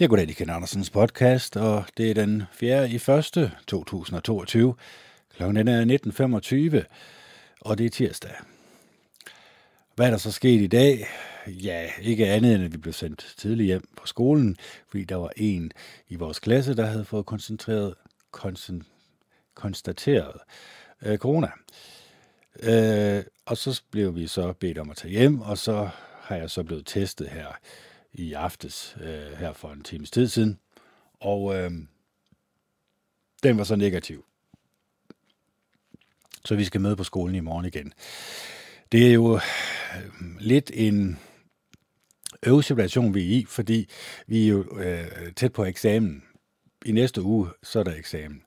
Jeg går det i Ken Andersens podcast, og det er den 4. i 1. 2022. Klokken er 19.25, og det er tirsdag. Hvad er der så sket i dag? Ja, ikke andet end, at vi blev sendt tidligt hjem på skolen, fordi der var en i vores klasse, der havde fået koncentreret, koncent, konstateret øh, corona. Øh, og så blev vi så bedt om at tage hjem, og så har jeg så blevet testet her i aftes, øh, her for en times tid siden. Og øh, den var så negativ. Så vi skal med på skolen i morgen igen. Det er jo øh, lidt en øvesituation, vi er i, fordi vi er jo øh, tæt på eksamen. I næste uge, så er der eksamen.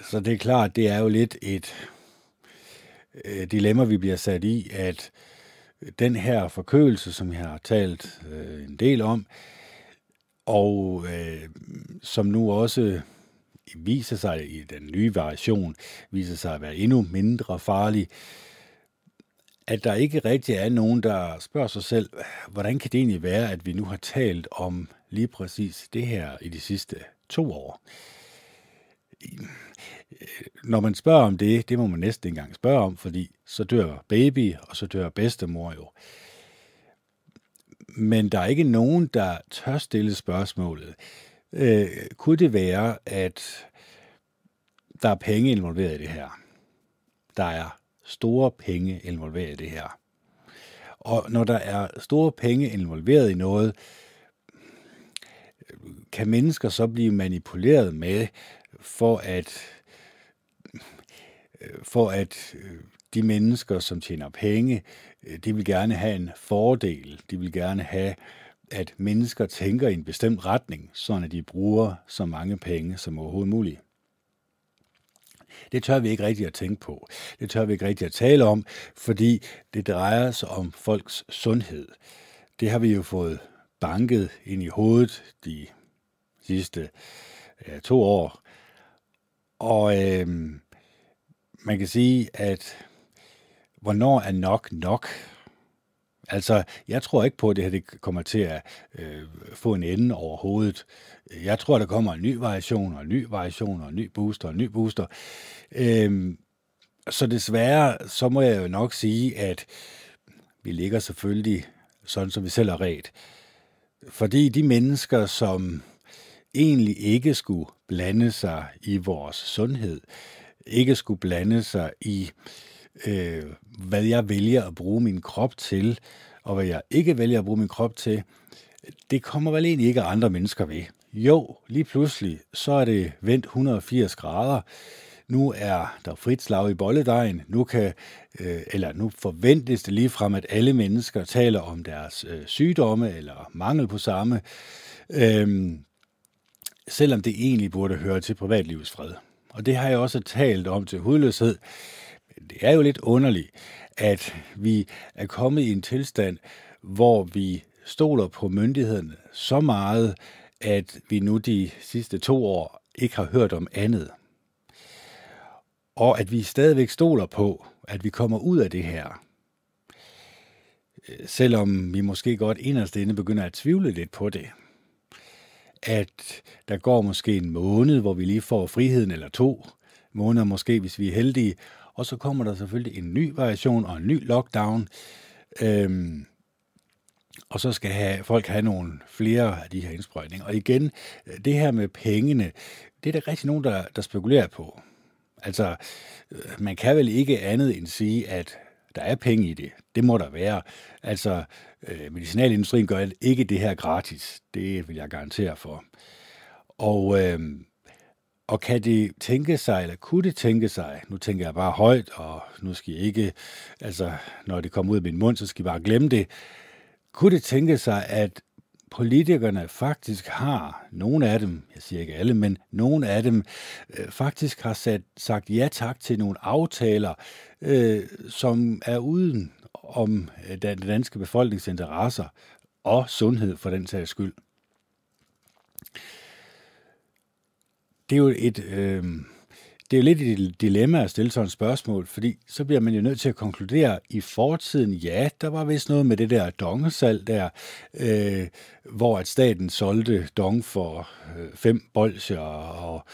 Så det er klart, det er jo lidt et øh, dilemma, vi bliver sat i, at den her forkølelse, som jeg har talt øh, en del om, og øh, som nu også viser sig i den nye variation, viser sig at være endnu mindre farlig, at der ikke rigtig er nogen, der spørger sig selv, hvordan kan det egentlig være, at vi nu har talt om lige præcis det her i de sidste to år? Øh, når man spørger om det, det må man næsten ikke engang spørge om, fordi så dør baby, og så dør bedstemor jo. Men der er ikke nogen, der tør stille spørgsmålet. Øh, kunne det være, at der er penge involveret i det her? Der er store penge involveret i det her. Og når der er store penge involveret i noget, kan mennesker så blive manipuleret med for at Øh, for at øh, de mennesker, som tjener penge, øh, de vil gerne have en fordel. De vil gerne have, at mennesker tænker i en bestemt retning, så de bruger så mange penge som overhovedet muligt. Det tør vi ikke rigtig at tænke på. Det tør vi ikke rigtig at tale om, fordi det drejer sig om folks sundhed. Det har vi jo fået banket ind i hovedet de sidste ja, to år. Og øh, man kan sige, at hvornår er nok nok? Altså, jeg tror ikke på, at det her det kommer til at øh, få en ende overhovedet. Jeg tror, der kommer en ny variation, og en ny variation, og en ny booster, og en ny booster. Øh, så desværre, så må jeg jo nok sige, at vi ligger selvfølgelig sådan, som vi selv har ret. Fordi de mennesker, som egentlig ikke skulle blande sig i vores sundhed, ikke skulle blande sig i øh, hvad jeg vælger at bruge min krop til, og hvad jeg ikke vælger at bruge min krop til, det kommer vel egentlig ikke andre mennesker ved. Jo, lige pludselig, så er det vendt 180 grader. Nu er der frit slag i bolledejen. Nu kan, øh, eller nu forventes det lige frem, at alle mennesker taler om deres øh, sygdomme eller mangel på samme, øh, selvom det egentlig burde høre til privatlivets fred. Og det har jeg også talt om til hudløshed det er jo lidt underligt, at vi er kommet i en tilstand, hvor vi stoler på myndighederne så meget, at vi nu de sidste to år ikke har hørt om andet. Og at vi stadigvæk stoler på, at vi kommer ud af det her. Selvom vi måske godt inderst inde begynder at tvivle lidt på det. At der går måske en måned, hvor vi lige får friheden, eller to måneder måske, hvis vi er heldige, og så kommer der selvfølgelig en ny variation og en ny lockdown. Øhm, og så skal have, folk have nogle flere af de her indsprøjtninger. Og igen, det her med pengene, det er der rigtig nogen, der, der spekulerer på. Altså, øh, man kan vel ikke andet end sige, at der er penge i det. Det må der være. Altså, øh, medicinalindustrien gør ikke det her gratis. Det vil jeg garantere for. Og øh, og kan det tænke sig, eller kunne det tænke sig, nu tænker jeg bare højt, og nu skal I ikke, altså når det kommer ud af min mund, så skal I bare glemme det. Kunne det tænke sig, at politikerne faktisk har, nogle af dem, jeg siger ikke alle, men nogle af dem øh, faktisk har sat, sagt ja tak til nogle aftaler, øh, som er uden om øh, den danske befolkningsinteresser og sundhed for den sags skyld. Det er jo et, øh, det er jo lidt et dilemma at stille sådan et spørgsmål, fordi så bliver man jo nødt til at konkludere, i fortiden, ja, der var vist noget med det der dongesal der, øh, hvor at staten solgte dong for øh, fem bolsjer og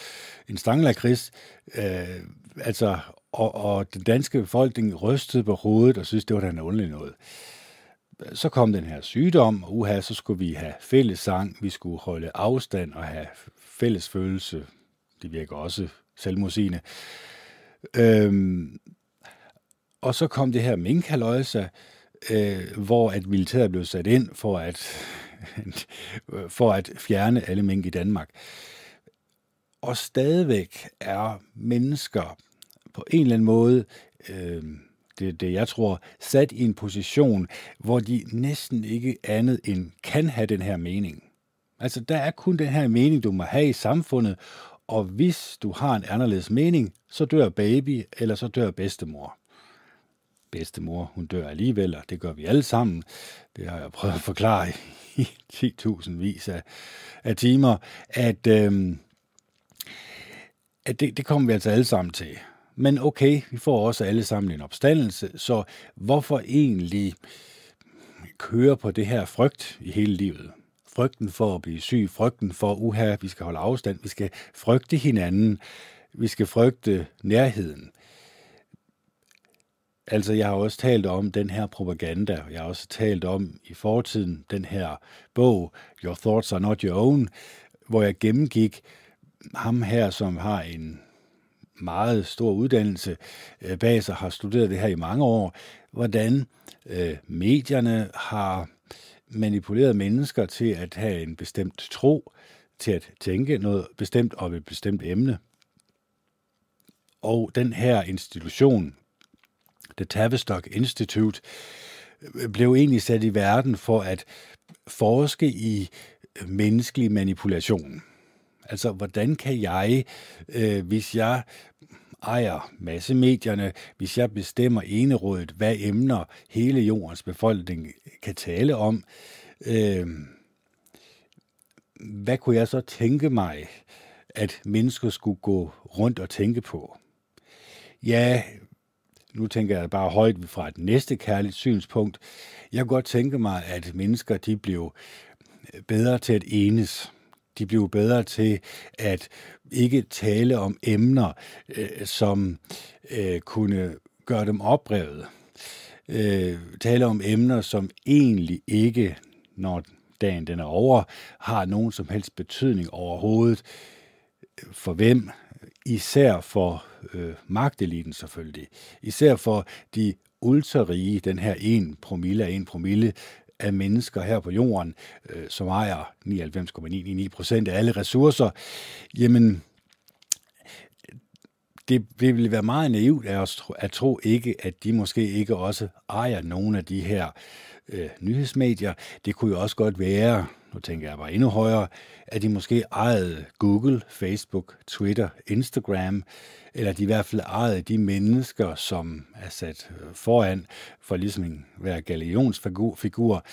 en stanglakris. Øh, altså, og, og den danske befolkning rystede på hovedet og synes, det var da en underlig noget. Så kom den her sygdom, og uha, så skulle vi have fælles sang, vi skulle holde afstand og have fælles følelse. Det virker også selvmodsigende. Øhm, og så kom det her minkaløjse, øh, hvor at militæret blev sat ind for at, for at fjerne alle mink i Danmark. Og stadigvæk er mennesker på en eller anden måde, øh, det det, jeg tror, sat i en position, hvor de næsten ikke andet end kan have den her mening. Altså, der er kun den her mening, du må have i samfundet, og hvis du har en anderledes mening, så dør baby, eller så dør bedstemor. Bedstemor, hun dør alligevel, og det gør vi alle sammen. Det har jeg prøvet at forklare i 10.000 vis af, af timer, at, øhm, at det, det kommer vi altså alle sammen til. Men okay, vi får også alle sammen en opstandelse, så hvorfor egentlig køre på det her frygt i hele livet? Frygten for at blive syg, frygten for, uha, vi skal holde afstand, vi skal frygte hinanden, vi skal frygte nærheden. Altså, jeg har også talt om den her propaganda, jeg har også talt om i fortiden den her bog, Your Thoughts Are Not Your Own, hvor jeg gennemgik ham her, som har en meget stor uddannelse øh, bag sig, har studeret det her i mange år, hvordan øh, medierne har manipuleret mennesker til at have en bestemt tro, til at tænke noget bestemt om et bestemt emne. Og den her institution, The Tavistock Institute, blev egentlig sat i verden for at forske i menneskelig manipulation. Altså, hvordan kan jeg, øh, hvis jeg ejer massemedierne, hvis jeg bestemmer enerådet, hvad emner hele jordens befolkning kan tale om, øh, hvad kunne jeg så tænke mig, at mennesker skulle gå rundt og tænke på? Ja, nu tænker jeg bare højt fra et næste kærligt synspunkt. Jeg kunne godt tænke mig, at mennesker de blev bedre til at enes de blev bedre til at ikke tale om emner, øh, som øh, kunne gøre dem oprevet. Øh, tale om emner, som egentlig ikke, når dagen den er over, har nogen som helst betydning overhovedet. For hvem? Især for øh, magteliten selvfølgelig. Især for de ultrarige, den her 1 promille af 1 promille, af mennesker her på jorden, øh, som ejer 99,99 procent af alle ressourcer, jamen, det, det ville være meget naivt af os at tro ikke, at de måske ikke også ejer nogle af de her øh, nyhedsmedier. Det kunne jo også godt være, nu tænker jeg bare endnu højere, at de måske ejede Google, Facebook, Twitter, Instagram, eller de i hvert fald ejede de mennesker, som er sat øh, foran for ligesom en hver galionsfigur.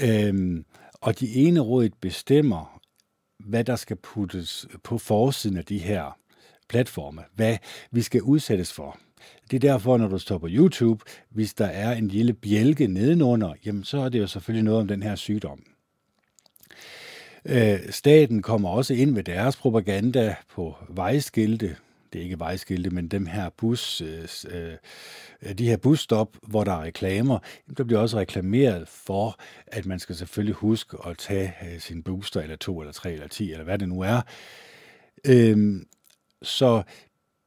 Øhm, og de ene rådet bestemmer, hvad der skal puttes på forsiden af de her platforme, hvad vi skal udsættes for. Det er derfor, når du står på YouTube, hvis der er en lille bjælke nedenunder, jamen så er det jo selvfølgelig noget om den her sygdom. Øh, staten kommer også ind med deres propaganda på vejskilte. Det er ikke vejskilte, men dem her bus, øh, øh de her busstop, hvor der er reklamer, der bliver også reklameret for, at man skal selvfølgelig huske at tage øh, sin booster, eller to, eller tre, eller ti, eller hvad det nu er. Øh, så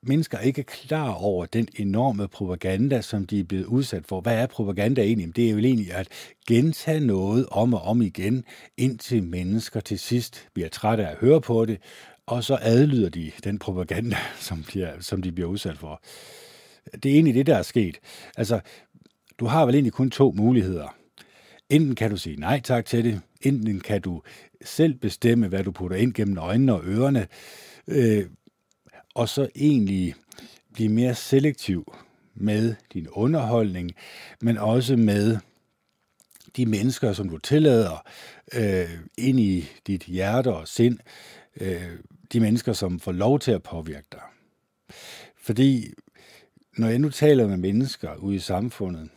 mennesker ikke er klar over den enorme propaganda, som de er blevet udsat for. Hvad er propaganda egentlig? Det er jo egentlig at gentage noget om og om igen, indtil mennesker til sidst bliver trætte af at høre på det, og så adlyder de den propaganda, som de, som de bliver udsat for. Det er egentlig det, der er sket. Altså, du har vel egentlig kun to muligheder. Enten kan du sige nej tak til det, enten kan du selv bestemme, hvad du putter ind gennem øjnene og ørerne, øh, og så egentlig blive mere selektiv med din underholdning, men også med de mennesker, som du tillader øh, ind i dit hjerte og sind, øh, de mennesker, som får lov til at påvirke dig. Fordi når jeg nu taler med mennesker ude i samfundet,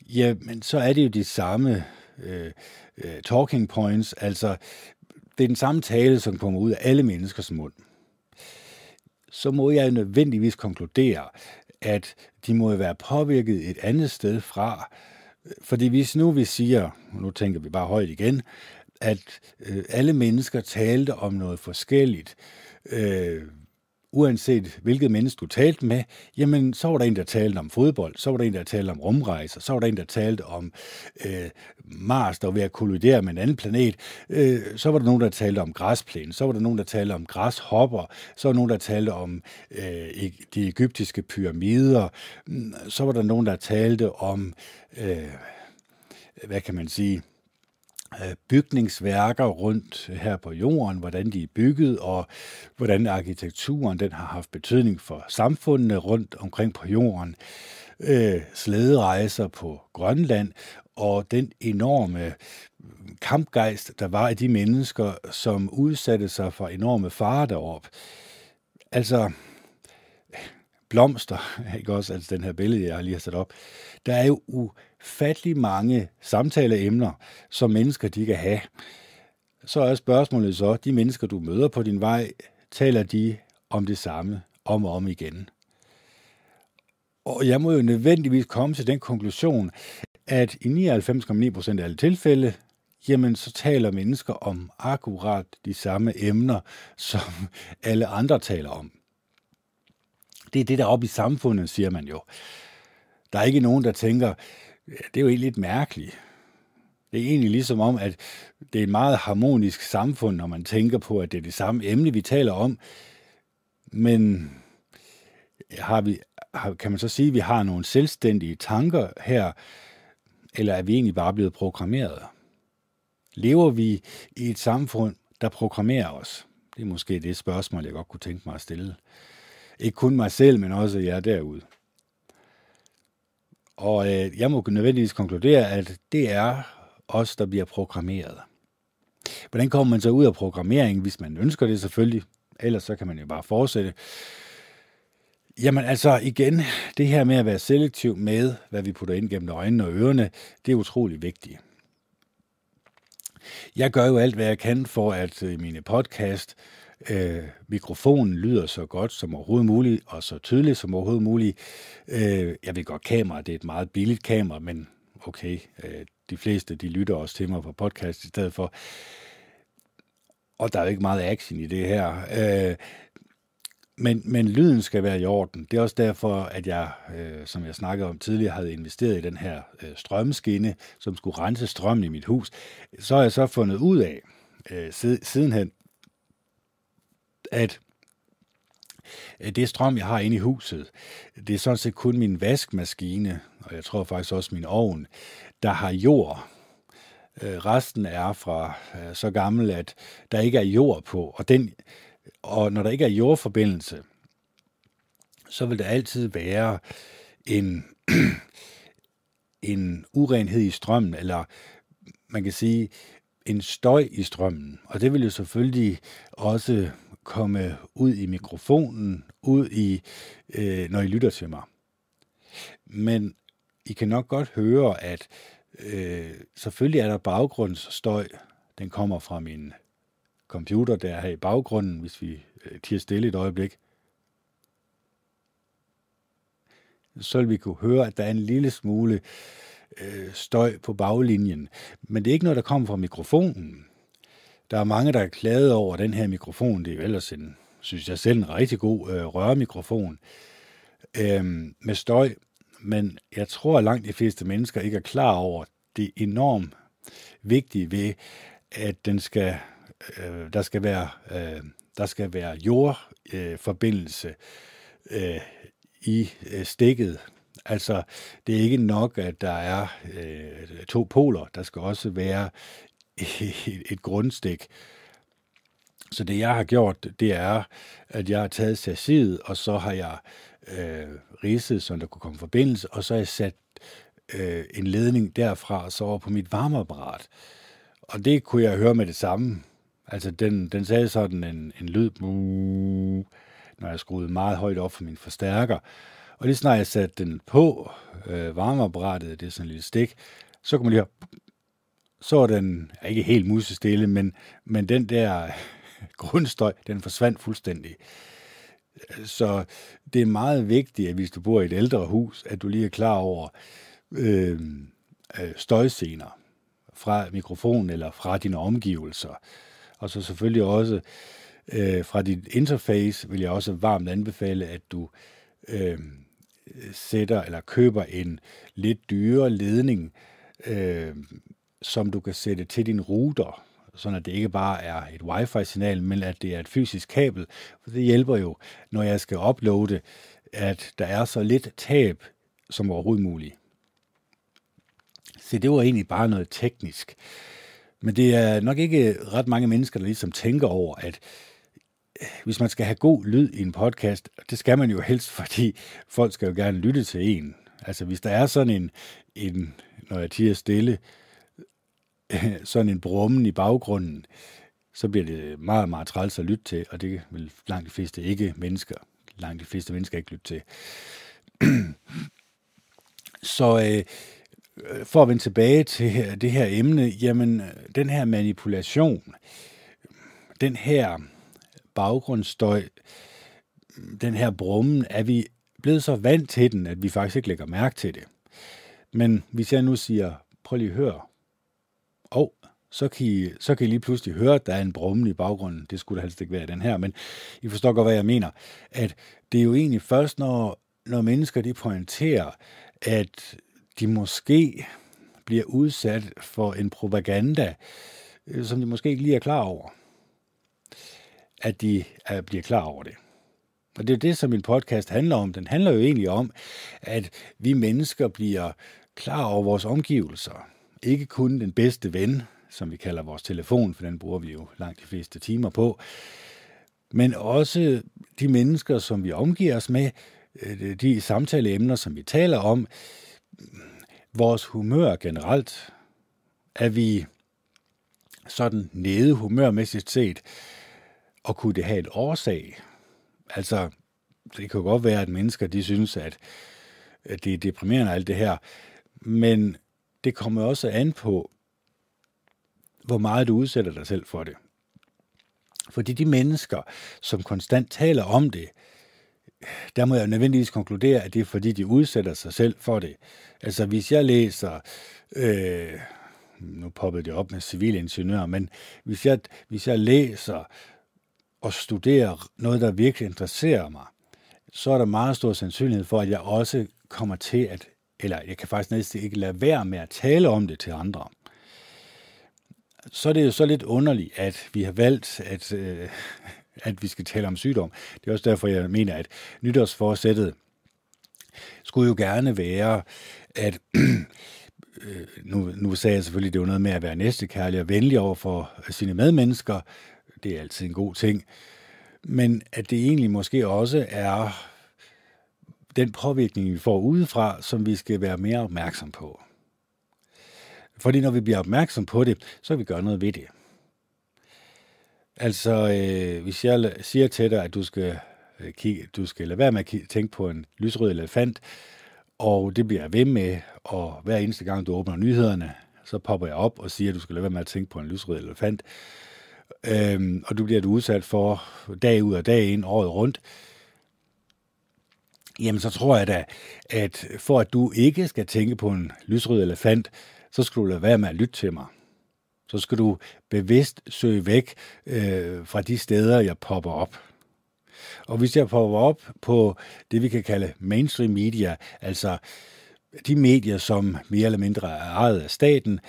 ja, men så er det jo de samme øh, øh, talking points, altså det er den samme tale, som kommer ud af alle menneskers mund. Så må jeg nødvendigvis konkludere, at de må være påvirket et andet sted fra. Fordi hvis nu vi siger, og nu tænker vi bare højt igen, at øh, alle mennesker talte om noget forskelligt, øh, uanset hvilket menneske du talte med, jamen så var der en, der talte om fodbold, så var der en, der talte om rumrejser, så var der en, der talte om øh, Mars, der var ved at kollidere med en anden planet, øh, så var der nogen, der talte om græsplæne, så var der nogen, der talte om græshopper, så var der nogen, der talte om øh, e-, de egyptiske pyramider, mm, så var der nogen, der talte om, øh, hvad kan man sige, Øh, bygningsværker rundt her på jorden, hvordan de er bygget, og hvordan arkitekturen den har haft betydning for samfundene rundt omkring på jorden. Øh, slæderejser på Grønland, og den enorme kampgejst, der var i de mennesker, som udsatte sig for enorme farer deroppe. Altså, blomster, ikke også, altså den her billede, jeg lige har sat op. Der er jo ufattelig mange samtaleemner, som mennesker de kan have. Så er spørgsmålet så, de mennesker, du møder på din vej, taler de om det samme om og om igen. Og jeg må jo nødvendigvis komme til den konklusion, at i 99,9% af alle tilfælde, jamen så taler mennesker om akkurat de samme emner, som alle andre taler om. Det er det, der er oppe i samfundet, siger man jo. Der er ikke nogen, der tænker, det er jo egentlig lidt mærkeligt. Det er egentlig ligesom om, at det er et meget harmonisk samfund, når man tænker på, at det er det samme emne, vi taler om. Men har vi, kan man så sige, at vi har nogle selvstændige tanker her, eller er vi egentlig bare blevet programmeret? Lever vi i et samfund, der programmerer os? Det er måske det spørgsmål, jeg godt kunne tænke mig at stille. Ikke kun mig selv, men også jer derude. Og øh, jeg må nødvendigvis konkludere, at det er os, der bliver programmeret. Hvordan kommer man så ud af programmeringen, hvis man ønsker det selvfølgelig? Ellers så kan man jo bare fortsætte. Jamen altså igen, det her med at være selektiv med, hvad vi putter ind gennem øjnene og ørerne, det er utrolig vigtigt. Jeg gør jo alt, hvad jeg kan for, at øh, mine podcast øh, øh, mikrofonen lyder så godt som overhovedet muligt, og så tydeligt som overhovedet muligt. Øh, jeg ved godt, kamera det er et meget billigt kamera, men okay, øh, de fleste de lytter også til mig på podcast i stedet for. Og der er jo ikke meget action i det her. Øh, men, men lyden skal være i orden. Det er også derfor, at jeg, øh, som jeg snakkede om tidligere, havde investeret i den her øh, strømskinne, som skulle rense strømmen i mit hus. Så har jeg så fundet ud af, øh, sidenhen, at det strøm, jeg har inde i huset, det er sådan set kun min vaskemaskine, og jeg tror faktisk også min ovn, der har jord. Øh, resten er fra øh, så gammel, at der ikke er jord på. Og, den, og når der ikke er jordforbindelse, så vil der altid være en, en urenhed i strømmen, eller man kan sige en støj i strømmen. Og det vil jo selvfølgelig også komme ud i mikrofonen, ud i, øh, når I lytter til mig. Men I kan nok godt høre, at øh, selvfølgelig er der baggrundsstøj. Den kommer fra min computer, der er her i baggrunden, hvis vi øh, tiger stille et øjeblik. Så vil vi kunne høre, at der er en lille smule øh, øh, støj på baglinjen. Men det er ikke noget, der kommer fra mikrofonen. Der er mange, der er klaget over den her mikrofon. Det er jo ellers en, synes jeg selv, en rigtig god øh, rørmikrofon øh, med støj. Men jeg tror, at langt de fleste mennesker ikke er klar over det enormt vigtige ved, at den skal, øh, der skal være, øh, der skal være jordforbindelse øh, i øh, stikket. Altså, det er ikke nok, at der er øh, to poler. Der skal også være et, et grundstik. Så det jeg har gjort, det er, at jeg har taget chassiset, og så har jeg øh, ridset, så der kunne komme forbindelse, og så har jeg sat øh, en ledning derfra så over på mit varmeapparat. Og det kunne jeg høre med det samme. Altså, den, den sagde sådan en, en lyd, når jeg skruede meget højt op for min forstærker. Og lige snart jeg satte den på, øh, varmeapparatet, det er sådan en lille stik, så kunne man lige så var den ikke helt musestille, men, men den der grundstøj, den forsvandt fuldstændig. Så det er meget vigtigt, at hvis du bor i et ældre hus, at du lige er klar over øh, øh støjscener fra mikrofonen eller fra dine omgivelser. Og så selvfølgelig også øh, fra dit interface vil jeg også varmt anbefale, at du øh, sætter eller køber en lidt dyrere ledning, øh, som du kan sætte til din router, sådan at det ikke bare er et wifi-signal, men at det er et fysisk kabel. For det hjælper jo, når jeg skal uploade, at der er så lidt tab som overhovedet muligt. Så det var egentlig bare noget teknisk. Men det er nok ikke ret mange mennesker, der ligesom tænker over, at øh, hvis man skal have god lyd i en podcast, det skal man jo helst, fordi folk skal jo gerne lytte til en. Altså hvis der er sådan en, en når jeg tiger stille, sådan en brummen i baggrunden, så bliver det meget, meget træls at lytte til, og det vil langt de fleste ikke mennesker, langt de fleste mennesker ikke lytte til. så øh, øh, for at vende tilbage til det her emne, jamen øh, den her manipulation, den her baggrundsstøj, den her brummen, er vi blevet så vant til den, at vi faktisk ikke lægger mærke til det. Men hvis jeg nu siger, prøv lige at høre, og så kan, I, så kan I lige pludselig høre, at der er en brummen i baggrunden. Det skulle da helst ikke være den her, men I forstår godt, hvad jeg mener. At det er jo egentlig først, når, når mennesker de pointerer, at de måske bliver udsat for en propaganda, øh, som de måske ikke lige er klar over, at de øh, bliver klar over det. Og det er det, som min podcast handler om. Den handler jo egentlig om, at vi mennesker bliver klar over vores omgivelser ikke kun den bedste ven, som vi kalder vores telefon, for den bruger vi jo langt de fleste timer på, men også de mennesker, som vi omgiver os med, øh, de samtaleemner, som vi taler om, vores humør generelt. Er vi sådan nede humørmæssigt set, og kunne det have et årsag? Altså, det kan godt være, at mennesker de synes, at det er deprimerende alt det her, men det kommer også an på, hvor meget du udsætter dig selv for det. Fordi de mennesker, som konstant taler om det, der må jeg nødvendigvis konkludere, at det er fordi, de udsætter sig selv for det. Altså hvis jeg læser, øh, nu poppede det op med civilingeniør, men hvis jeg, hvis jeg læser og studerer noget, der virkelig interesserer mig, så er der meget stor sandsynlighed for, at jeg også kommer til at eller jeg kan faktisk næsten ikke lade være med at tale om det til andre, så er det jo så lidt underligt, at vi har valgt, at, øh, at vi skal tale om sygdom. Det er også derfor, jeg mener, at nytårsforsættet skulle jo gerne være, at øh, nu, nu sagde jeg selvfølgelig, at det var noget med at være næstekærlig og venlig over for sine medmennesker. Det er altid en god ting. Men at det egentlig måske også er den påvirkning, vi får udefra, som vi skal være mere opmærksom på. Fordi når vi bliver opmærksom på det, så vil vi gøre noget ved det. Altså, øh, hvis jeg siger til dig, at du skal, øh, kigge, du skal lade være med at tænke på en lysrød elefant, og det bliver jeg ved med, og hver eneste gang du åbner nyhederne, så popper jeg op og siger, at du skal lade være med at tænke på en lysrød elefant. Øhm, og du bliver du udsat for dag ud og dag ind, året rundt, Jamen, så tror jeg da, at for at du ikke skal tænke på en lysrød elefant, så skal du lade være med at lytte til mig. Så skal du bevidst søge væk øh, fra de steder, jeg popper op. Og hvis jeg popper op på det, vi kan kalde mainstream media, altså de medier, som mere eller mindre er ejet af staten,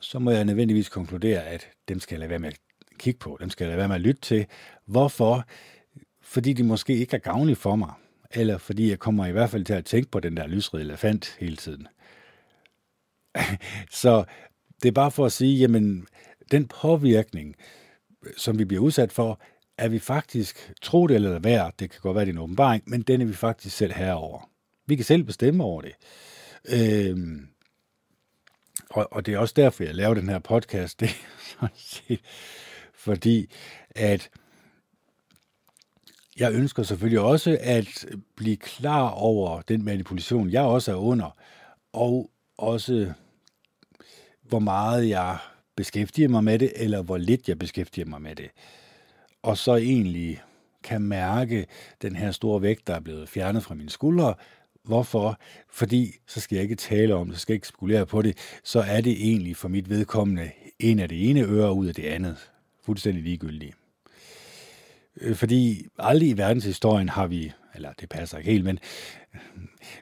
så må jeg nødvendigvis konkludere, at dem skal jeg lade være med at kigge på, dem skal jeg lade være med at lytte til. Hvorfor? Fordi de måske ikke er gavnlige for mig eller fordi jeg kommer i hvert fald til at tænke på den der lysrøde elefant hele tiden. Så det er bare for at sige, jamen, den påvirkning, som vi bliver udsat for, er vi faktisk, tro det eller være, det kan godt være, det er en åbenbaring, men den er vi faktisk selv herover. Vi kan selv bestemme over det. Øhm, og, og det er også derfor, jeg laver den her podcast. Det er fordi, at jeg ønsker selvfølgelig også at blive klar over den manipulation, jeg også er under, og også hvor meget jeg beskæftiger mig med det, eller hvor lidt jeg beskæftiger mig med det. Og så egentlig kan mærke den her store vægt, der er blevet fjernet fra mine skuldre. Hvorfor? Fordi så skal jeg ikke tale om det, så skal jeg ikke spekulere på det, så er det egentlig for mit vedkommende en af det ene øre ud af det andet. Fuldstændig ligegyldige. Øh, fordi aldrig i verdenshistorien har vi, eller det passer ikke helt, men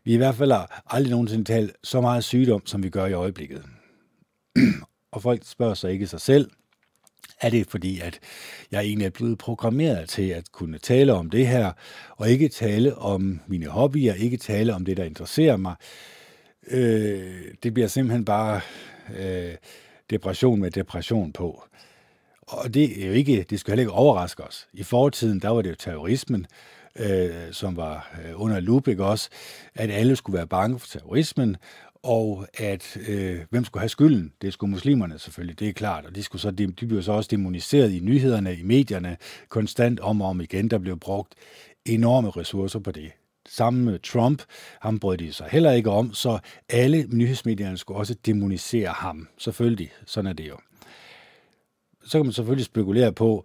vi i hvert fald har aldrig nogensinde talt så meget sygdom, som vi gør i øjeblikket. Og folk spørger sig ikke sig selv, er det fordi, at jeg egentlig er blevet programmeret til at kunne tale om det her, og ikke tale om mine hobbyer, ikke tale om det, der interesserer mig. Øh, det bliver simpelthen bare øh, depression med depression på. Og det er jo ikke, det skal heller ikke overraske os. I fortiden, der var det jo terrorismen, øh, som var øh, under lup, ikke også? At alle skulle være bange for terrorismen, og at øh, hvem skulle have skylden? Det skulle muslimerne selvfølgelig, det er klart, og de, skulle så, de, de blev så også demoniseret i nyhederne, i medierne, konstant om og om igen. Der blev brugt enorme ressourcer på det. Sammen med Trump, ham brød de sig heller ikke om, så alle nyhedsmedierne skulle også demonisere ham. Selvfølgelig, sådan er det jo. Så kan man selvfølgelig spekulere på,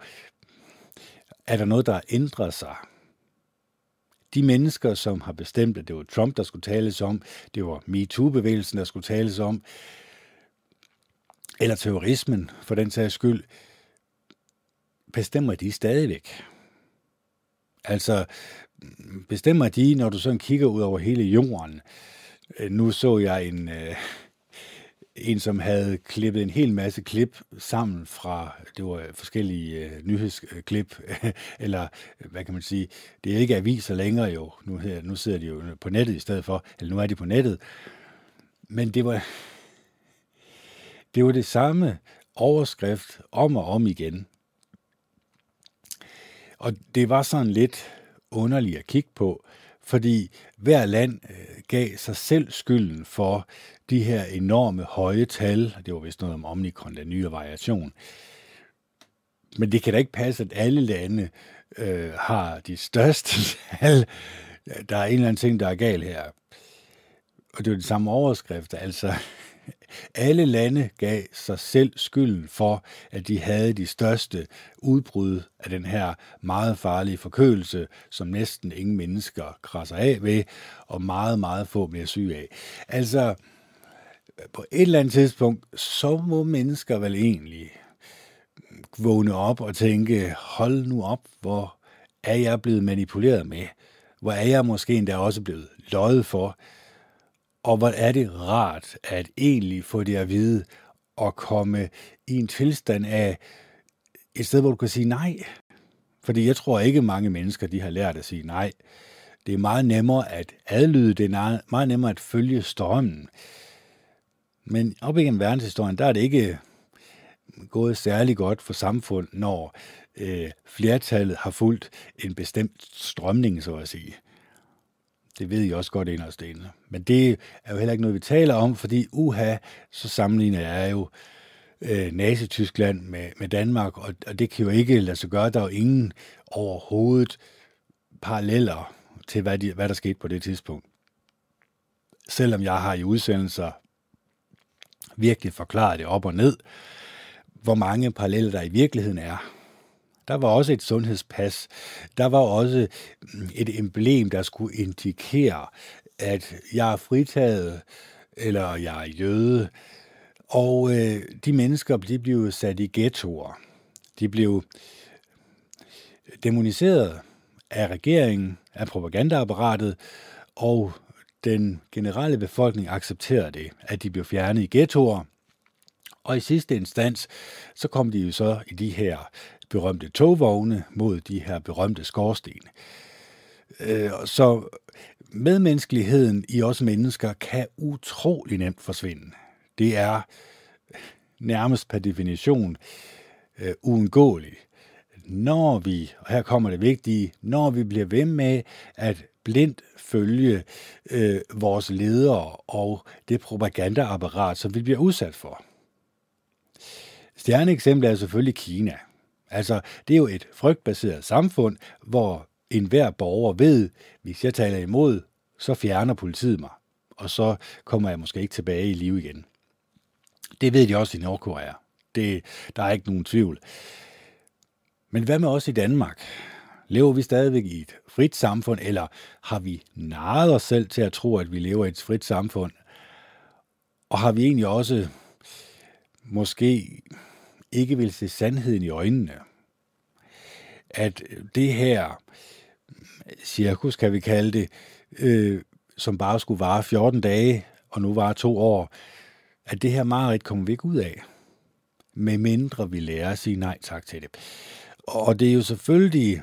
er der noget, der ændrer sig? de mennesker, som har bestemt, at det var Trump, der skulle tales om, det var MeToo-bevægelsen, der skulle tales om, eller terrorismen for den sags skyld, bestemmer de stadigvæk. Altså, bestemmer de, når du sådan kigger ud over hele jorden. Nu så jeg en, øh, en, som havde klippet en hel masse klip sammen fra, det var forskellige øh, nyhedsklip, eller hvad kan man sige, det er ikke aviser længere jo, nu, her, nu sidder de jo på nettet i stedet for, eller nu er de på nettet, men det var, det var det samme overskrift om og om igen. Og det var sådan lidt underligt at kigge på, fordi hver land øh, gav sig selv skylden for de her enorme høje tal. Det var vist noget om Omikron, den nye variation. Men det kan da ikke passe, at alle lande øh, har de største tal. Der er en eller anden ting, der er galt her. Og det er jo de samme overskrifter. Altså, alle lande gav sig selv skylden for, at de havde de største udbrud af den her meget farlige forkølelse, som næsten ingen mennesker krasser af ved, og meget, meget få bliver syge af. Altså, på et eller andet tidspunkt, så må mennesker vel egentlig vågne op og tænke, hold nu op, hvor er jeg blevet manipuleret med? Hvor er jeg måske endda også blevet løjet for? Og hvor er det rart at egentlig få det at vide og komme i en tilstand af et sted, hvor du kan sige nej. Fordi jeg tror ikke mange mennesker, de har lært at sige nej. Det er meget nemmere at adlyde, det er meget nemmere at følge strømmen. Men op igennem verdenshistorien, der er det ikke gået særlig godt for samfund, når øh, flertallet har fulgt en bestemt strømning, så at sige. Det ved I også godt inderst inde. Men det er jo heller ikke noget, vi taler om, fordi uha, så sammenligner jeg jo øh, Nazi-Tyskland med, med Danmark, og, og det kan jo ikke lade sig gøre. Der er jo ingen overhovedet paralleller til, hvad, de, hvad der skete på det tidspunkt. Selvom jeg har i udsendelser virkelig forklaret det op og ned, hvor mange paralleller der i virkeligheden er. Der var også et sundhedspas. Der var også mm, et emblem, der skulle indikere, at jeg er fritaget, eller jeg er jøde. Og øh, de mennesker, de blev sat i ghettoer. De blev demoniseret af regeringen, af propagandaapparatet, og den generelle befolkning accepterede det, at de blev fjernet i ghettoer. Og i sidste instans, så kom de jo så i de her berømte togvogne mod de her berømte skorsten. Øh, så medmenneskeligheden i os mennesker kan utrolig nemt forsvinde. Det er nærmest per definition øh, uundgåeligt. Når vi, og her kommer det vigtige, når vi bliver ved med at blindt følge øh, vores ledere og det propagandaapparat, som vi bliver udsat for. Stjerneeksemplet er selvfølgelig Kina. Altså, det er jo et frygtbaseret samfund, hvor enhver borger ved, hvis jeg taler imod, så fjerner politiet mig, og så kommer jeg måske ikke tilbage i live igen. Det ved de også i Nordkorea. Det, der er ikke nogen tvivl. Men hvad med os i Danmark? Lever vi stadigvæk i et frit samfund, eller har vi narret os selv til at tro, at vi lever i et frit samfund? Og har vi egentlig også måske ikke vil se sandheden i øjnene? At det her cirkus, kan vi kalde det, øh, som bare skulle vare 14 dage, og nu var to år, at det her mareridt kommer vi ikke ud af, med mindre vi lærer at sige nej tak til det. Og det er jo selvfølgelig,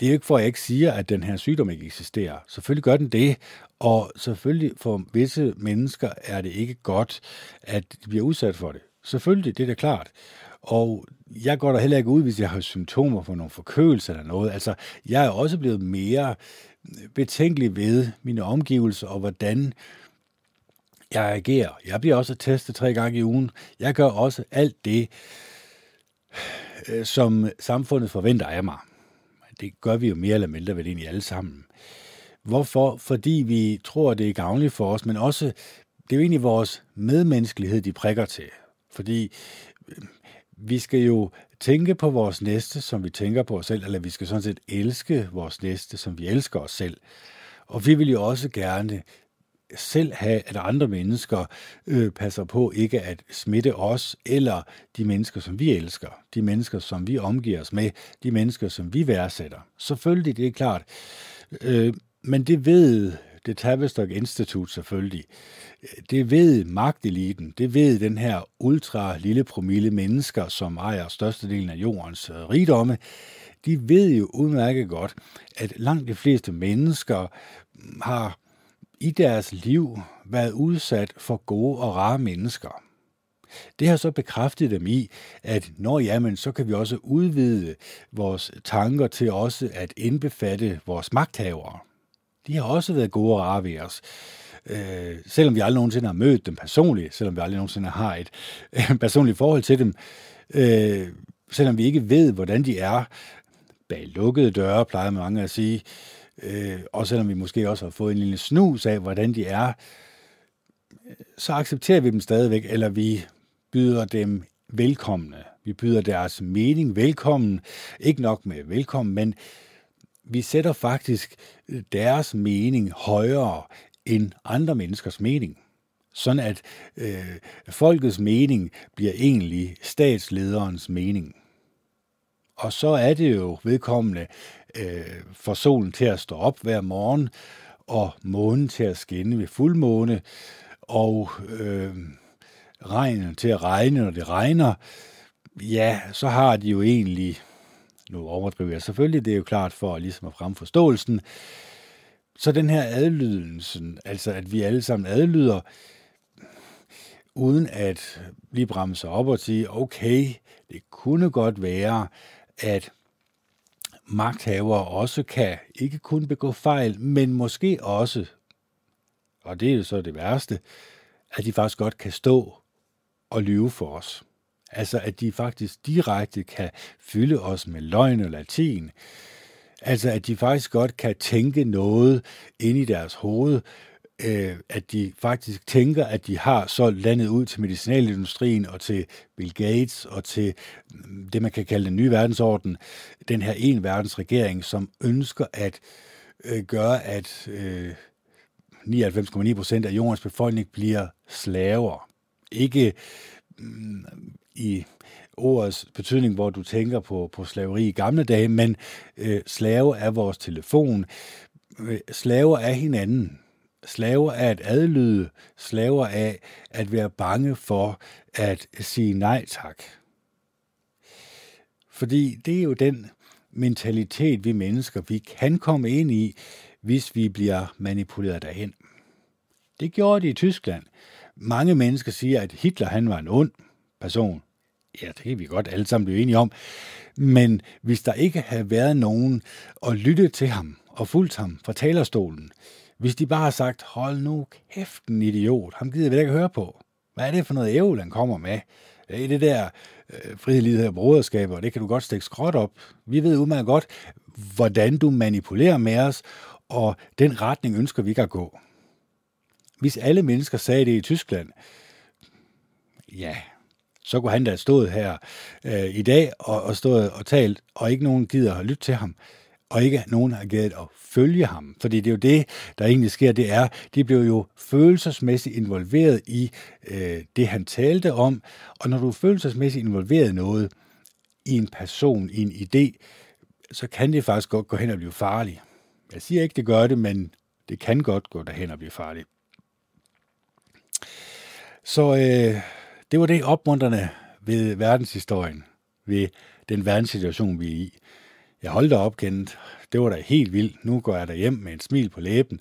det er jo ikke for, at jeg ikke siger, at den her sygdom ikke eksisterer. Selvfølgelig gør den det, og selvfølgelig for visse mennesker er det ikke godt, at de bliver udsat for det. Selvfølgelig, det er da klart. Og jeg går der heller ikke ud, hvis jeg har symptomer for nogle forkølelse eller noget. Altså, jeg er også blevet mere betænkelig ved mine omgivelser og hvordan jeg agerer. Jeg bliver også testet tre gange i ugen. Jeg gør også alt det, øh, som samfundet forventer af mig. Det gør vi jo mere eller mindre vel egentlig alle sammen. Hvorfor? Fordi vi tror, det er gavnligt for os, men også, det er jo egentlig vores medmenneskelighed, de prikker til. Fordi øh, vi skal jo tænke på vores næste, som vi tænker på os selv, eller vi skal sådan set elske vores næste, som vi elsker os selv. Og vi vil jo også gerne selv have, at andre mennesker øh, passer på ikke at smitte os, eller de mennesker, som vi elsker, de mennesker, som vi omgiver os med, de mennesker, som vi værdsætter. Selvfølgelig, det er klart. Øh, men det ved det Tavistock Institut selvfølgelig. Det ved magteliten, det ved den her ultra lille promille mennesker, som ejer størstedelen af jordens øh, rigdomme. De ved jo udmærket godt, at langt de fleste mennesker har i deres liv været udsat for gode og rare mennesker. Det har så bekræftet dem i, at når jamen, så kan vi også udvide vores tanker til også at indbefatte vores magthavere. De har også været gode og rare ved os. Øh, selvom vi aldrig nogensinde har mødt dem personligt, selvom vi aldrig nogensinde har et øh, personligt forhold til dem, øh, selvom vi ikke ved, hvordan de er bag lukkede døre, plejer mange at sige, øh, Øh, og selvom vi måske også har fået en lille snus af, hvordan de er, øh, så accepterer vi dem stadigvæk, eller vi byder dem velkomne. Vi byder deres mening velkommen. Ikke nok med velkommen, men vi sætter faktisk deres mening højere end andre menneskers mening. Sådan at øh, folkets mening bliver egentlig statslederens mening. Og så er det jo vedkommende øh, for solen til at stå op hver morgen, og månen til at skinne ved fuldmåne, og øh, regnen til at regne, når det regner, ja, så har de jo egentlig, nu overdriver jeg selvfølgelig, det er jo klart for ligesom at fremme forståelsen, så den her adlydelsen, altså at vi alle sammen adlyder, uden at lige bremse op og sige, okay, det kunne godt være, at magthavere også kan ikke kun begå fejl, men måske også, og det er jo så det værste, at de faktisk godt kan stå og lyve for os. Altså at de faktisk direkte kan fylde os med løgn og latin. Altså at de faktisk godt kan tænke noget ind i deres hoved, øh, at de faktisk tænker, at de har så landet ud til medicinalindustrien og til Bill Gates og til mm, det, man kan kalde den nye verdensorden, den her en verdensregering, som ønsker at øh, gøre, at øh, 99,9 procent af jordens befolkning bliver slaver. Ikke mm, i ordets betydning, hvor du tænker på, på slaveri i gamle dage, men øh, slave er vores telefon, øh, slaver af hinanden slaver af at adlyde, slaver af at være bange for at sige nej tak. Fordi det er jo den mentalitet, vi mennesker, vi kan komme ind i, hvis vi bliver manipuleret derhen. Det gjorde de i Tyskland. Mange mennesker siger, at Hitler han var en ond person. Ja, det kan vi godt alle sammen blive enige om. Men hvis der ikke havde været nogen at lytte til ham og fulgt ham fra talerstolen, hvis de bare har sagt, hold nu kæft en idiot, ham gider vi ikke høre på. Hvad er det for noget ævl, han kommer med? i det der øh, frihed, og broderskab, og det kan du godt stikke skråt op. Vi ved udmærket godt, hvordan du manipulerer med os, og den retning ønsker vi ikke at gå. Hvis alle mennesker sagde det i Tyskland, ja, så kunne han da have stået her øh, i dag og, og stået og talt, og ikke nogen gider at lytte til ham, og ikke nogen har givet at følge ham. Fordi det er jo det, der egentlig sker, det er, de blev jo følelsesmæssigt involveret i øh, det, han talte om, og når du er følelsesmæssigt involveret i noget, i en person, i en idé, så kan det faktisk godt gå hen og blive farligt. Jeg siger ikke, det gør det, men det kan godt gå derhen og blive farligt. Så øh, det var det opmuntrende ved verdenshistorien, ved den verdenssituation, vi er i. Jeg holdt op, kendt. Det var da helt vildt. Nu går jeg der hjem med en smil på læben.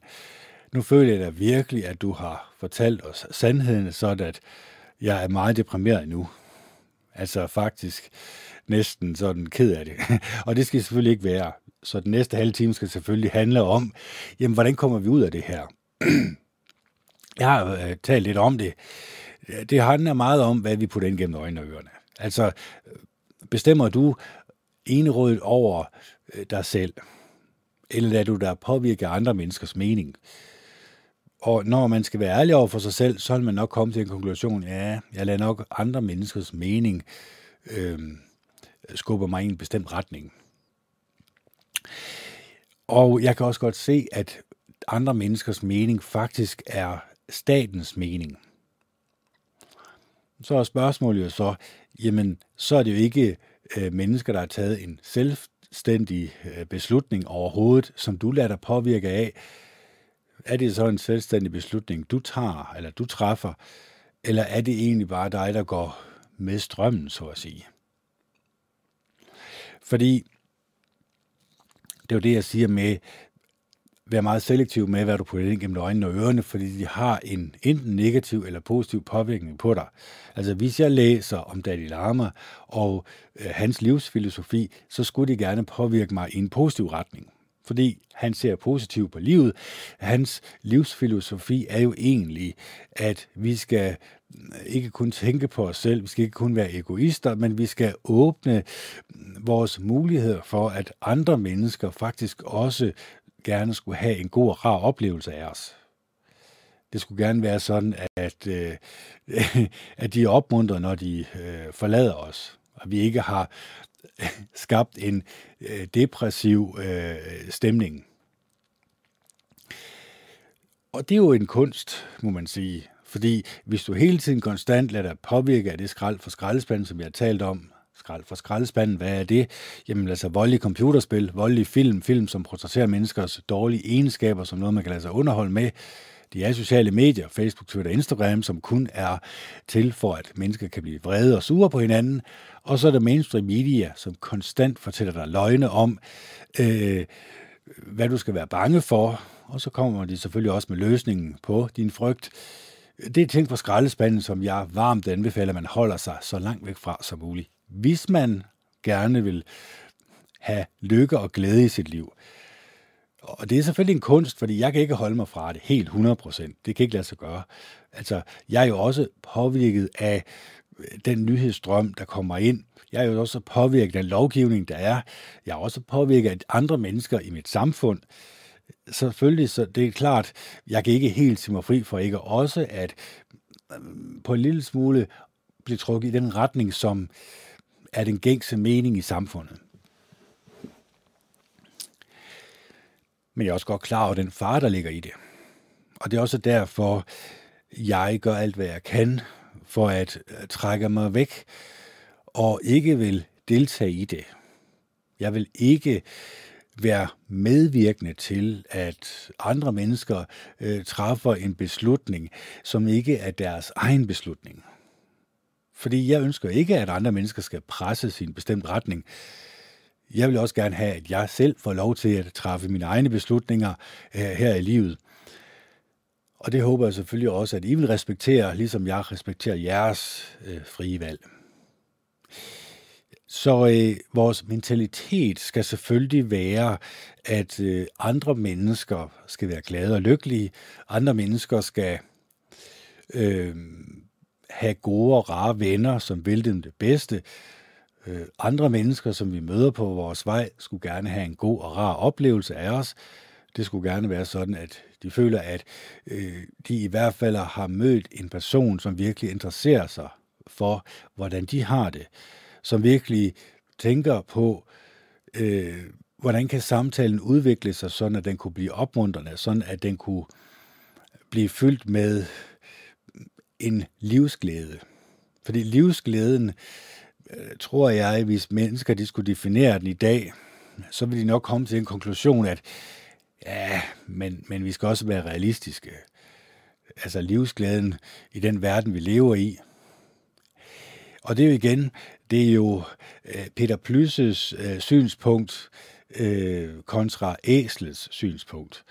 Nu føler jeg da virkelig, at du har fortalt os sandheden, så at jeg er meget deprimeret nu. Altså faktisk næsten sådan ked af det. Og det skal selvfølgelig ikke være. Så den næste halve time skal selvfølgelig handle om, jamen hvordan kommer vi ud af det her? Jeg har øh, talt lidt om det. Det handler meget om, hvad vi putter ind gennem øjnene og ørerne. Altså, bestemmer du enerådet over øh, dig selv, eller lader du dig påvirke andre menneskers mening? Og når man skal være ærlig over for sig selv, så vil man nok komme til en konklusion, ja, jeg lader nok andre menneskers mening øh, skubbe mig i en bestemt retning. Og jeg kan også godt se, at andre menneskers mening faktisk er statens mening. Så er spørgsmålet jo så, jamen, så er det jo ikke øh, mennesker, der har taget en selvstændig øh, beslutning overhovedet, som du lader dig påvirke af. Er det så en selvstændig beslutning, du tager, eller du træffer, eller er det egentlig bare dig, der går med strømmen, så at sige? Fordi det er jo det, jeg siger med, være meget selektiv med, hvad du putter ind gennem øjnene og ørerne, fordi de har en enten negativ eller positiv påvirkning på dig. Altså hvis jeg læser om Dalai Lama og øh, hans livsfilosofi, så skulle det gerne påvirke mig i en positiv retning. Fordi han ser positivt på livet. Hans livsfilosofi er jo egentlig, at vi skal øh, ikke kun tænke på os selv, vi skal ikke kun være egoister, men vi skal åbne vores muligheder for, at andre mennesker faktisk også gerne skulle have en god og rar oplevelse af os. Det skulle gerne være sådan, at, øh, at de er opmuntret, når de øh, forlader os, og vi ikke har skabt en øh, depressiv øh, stemning. Og det er jo en kunst, må man sige. Fordi hvis du hele tiden konstant lader dig påvirke af det skrald for skraldespanden, som jeg har talt om, skrald for skraldespanden, hvad er det? Jamen altså voldelige computerspil, voldelige film, film som portrætterer menneskers dårlige egenskaber, som noget man kan lade sig underholde med. De er sociale medier, Facebook, Twitter, Instagram, som kun er til for, at mennesker kan blive vrede og sure på hinanden. Og så er der mainstream media, som konstant fortæller dig løgne om, øh, hvad du skal være bange for. Og så kommer de selvfølgelig også med løsningen på din frygt. Det er ting på skraldespanden, som jeg varmt anbefaler, at man holder sig så langt væk fra som muligt hvis man gerne vil have lykke og glæde i sit liv. Og det er selvfølgelig en kunst, fordi jeg kan ikke holde mig fra det helt 100%. Det kan ikke lade sig gøre. Altså, jeg er jo også påvirket af øh, den nyhedsstrøm, der kommer ind. Jeg er jo også påvirket af lovgivning, der er. Jeg er også påvirket af andre mennesker i mit samfund. Selvfølgelig, så det er klart, jeg kan ikke helt sige mig fri for ikke også at øh, på en lille smule blive trukket i den retning, som øh, er den gængse mening i samfundet. Men jeg er også godt klar over den far, der ligger i det. Og det er også derfor, jeg gør alt, hvad jeg kan for at øh, trække mig væk og ikke vil deltage i det. Jeg vil ikke være medvirkende til, at andre mennesker øh, træffer en beslutning, som ikke er deres egen beslutning. Fordi jeg ønsker ikke, at andre mennesker skal presse sin bestemt retning. Jeg vil også gerne have, at jeg selv får lov til at træffe mine egne beslutninger øh, her i livet. Og det håber jeg selvfølgelig også, at I vil respektere, ligesom jeg respekterer jeres øh, frie valg. Så øh, vores mentalitet skal selvfølgelig være, at øh, andre mennesker skal være glade og lykkelige. Andre mennesker skal øh, have gode og rare venner, som vil dem det bedste. Øh, andre mennesker, som vi møder på vores vej, skulle gerne have en god og rar oplevelse af os. Det skulle gerne være sådan, at de føler, at øh, de i hvert fald har mødt en person, som virkelig interesserer sig for, hvordan de har det. Som virkelig tænker på, øh, hvordan kan samtalen udvikle sig, sådan at den kunne blive opmuntrende, sådan at den kunne blive fyldt med en livsglæde. Fordi livsglæden, øh, tror jeg, hvis mennesker de skulle definere den i dag, så vil de nok komme til en konklusion, at ja, men, men vi skal også være realistiske. Altså livsglæden i den verden, vi lever i. Og det er jo igen, det er jo øh, Peter Plysses øh, synspunkt øh, kontra æslets synspunkt.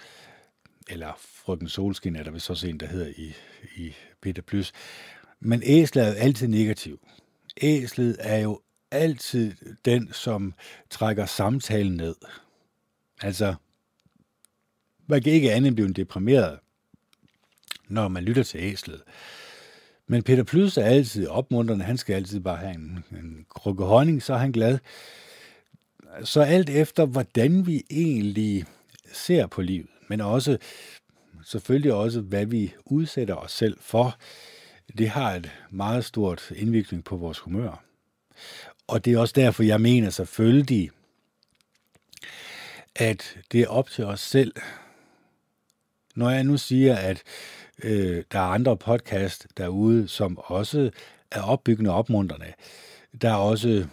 Eller frøken Solskin er der vist også en, der hedder i, i Peter Plys. Men æslet er jo altid negativ. Æslet er jo altid den, som trækker samtalen ned. Altså, man kan ikke andet end blive deprimeret, når man lytter til æslet. Men Peter Plys er altid opmuntrende. Han skal altid bare have en, en krukke honning, så er han glad. Så alt efter, hvordan vi egentlig ser på livet, men også selvfølgelig også, hvad vi udsætter os selv for, det har et meget stort indvirkning på vores humør. Og det er også derfor, jeg mener selvfølgelig, at det er op til os selv. Når jeg nu siger, at øh, der er andre podcast derude, som også er opbyggende og opmuntrende. Der er også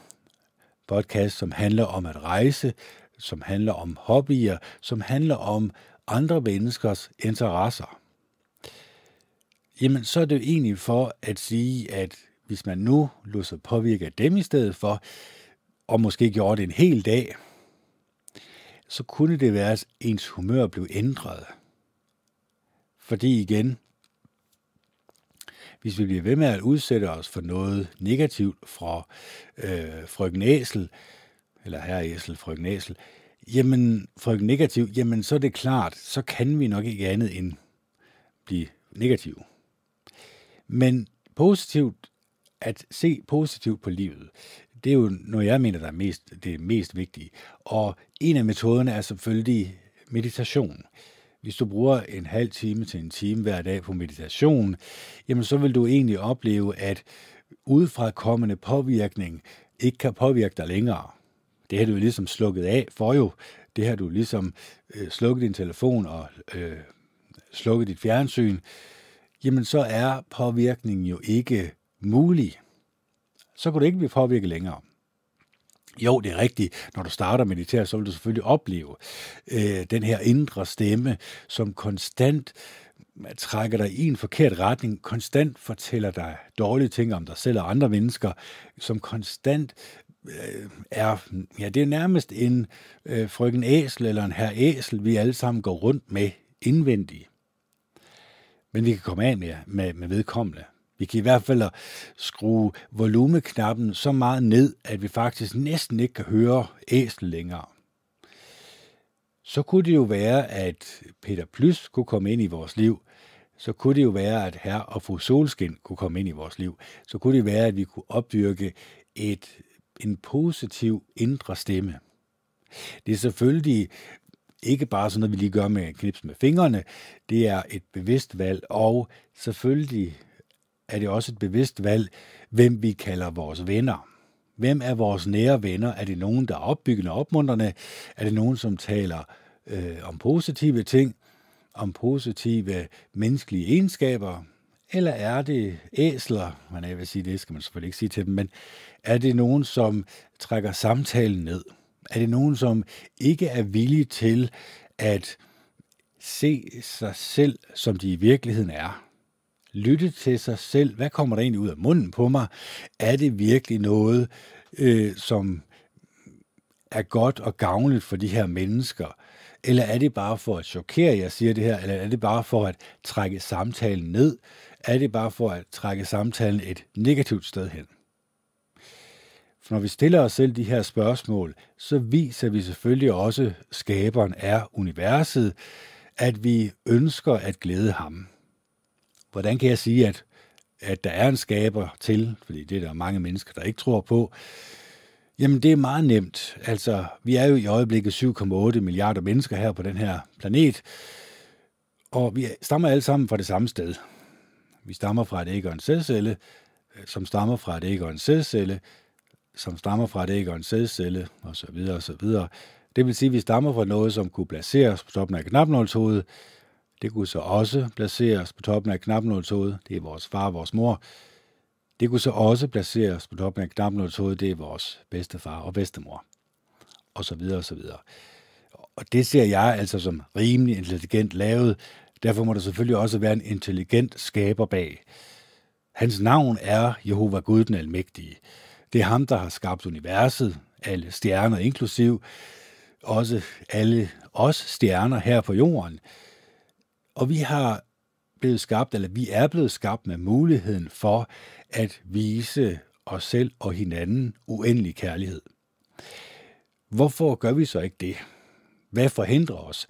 podcast, som handler om at rejse, som handler om hobbyer, som handler om andre menneskers interesser. Jamen, så er det jo egentlig for at sige, at hvis man nu lod sig påvirke af dem i stedet for, og måske gjorde det en hel dag, så kunne det være, at ens humør blev ændret. Fordi igen, hvis vi bliver ved med at udsætte os for noget negativt fra øh, frøken Æsel, eller herre Æsel, frøken Æsel, jamen, folk negativ, jamen så er det klart, så kan vi nok ikke andet end blive negativ. Men positivt, at se positivt på livet, det er jo noget, jeg mener, der er mest, det mest vigtige. Og en af metoderne er selvfølgelig meditation. Hvis du bruger en halv time til en time hver dag på meditation, jamen så vil du egentlig opleve, at udefra kommende påvirkning ikke kan påvirke dig længere. Det har du ligesom slukket af for jo. Det har du ligesom øh, slukket din telefon og øh, slukket dit fjernsyn. Jamen så er påvirkningen jo ikke mulig. Så kan du ikke blive påvirket længere. Jo, det er rigtigt. Når du starter at meditere, så vil du selvfølgelig opleve øh, den her indre stemme, som konstant øh, trækker dig i en forkert retning, konstant fortæller dig dårlige ting om dig selv og andre mennesker, som konstant Øh, er, ja, det er nærmest en øh, frøken æsel eller en herr æsel, vi alle sammen går rundt med indvendigt. Men vi kan komme af med, med, med vedkommende. Vi kan i hvert fald skrue volumeknappen så meget ned, at vi faktisk næsten ikke kan høre æsel længere. Så kunne det jo være, at Peter Plys kunne komme ind i vores liv. Så kunne det jo være, at her og fru Solskin kunne komme ind i vores liv. Så kunne det være, at vi kunne opdyrke et, en positiv indre stemme. Det er selvfølgelig ikke bare sådan noget, vi lige gør med knips med fingrene. Det er et bevidst valg, og selvfølgelig er det også et bevidst valg, hvem vi kalder vores venner. Hvem er vores nære venner? Er det nogen, der er opbyggende og opmuntrende? Er det nogen, som taler øh, om positive ting, om positive menneskelige egenskaber? Eller er det æsler? Man jeg vil sige, det skal man selvfølgelig ikke sige til dem, men er det nogen, som trækker samtalen ned? Er det nogen, som ikke er villige til at se sig selv, som de i virkeligheden er? lytte til sig selv. Hvad kommer der egentlig ud af munden på mig? Er det virkelig noget, øh, som er godt og gavnligt for de her mennesker? Eller er det bare for at chokere, jeg siger det her? Eller er det bare for at trække samtalen ned? Er det bare for at trække samtalen et negativt sted hen? For når vi stiller os selv de her spørgsmål, så viser vi selvfølgelig også, skaberen er universet, at vi ønsker at glæde ham. Hvordan kan jeg sige, at at der er en skaber til, fordi det er der mange mennesker, der ikke tror på, Jamen, det er meget nemt. Altså, vi er jo i øjeblikket 7,8 milliarder mennesker her på den her planet, og vi stammer alle sammen fra det samme sted. Vi stammer fra et æg og en sædcelle, som stammer fra et æg og en sædcelle, som stammer fra et æg og en sædcelle, og så videre, og så videre. Det vil sige, at vi stammer fra noget, som kunne placeres på toppen af knapnålshovedet. Det kunne så også placeres på toppen af knapnålshovedet. Det er vores far og vores mor. Det kunne så også placeres på toppen af knapnålshovedet. Det er vores bedstefar og bedstemor. Og så videre, og så videre. Og det ser jeg altså som rimelig intelligent lavet. Derfor må der selvfølgelig også være en intelligent skaber bag. Hans navn er Jehova Gud den Almægtige. Det er ham, der har skabt universet, alle stjerner inklusiv, også alle os stjerner her på jorden. Og vi har blevet skabt, eller vi er blevet skabt med muligheden for at vise os selv og hinanden uendelig kærlighed. Hvorfor gør vi så ikke det? Hvad forhindrer os?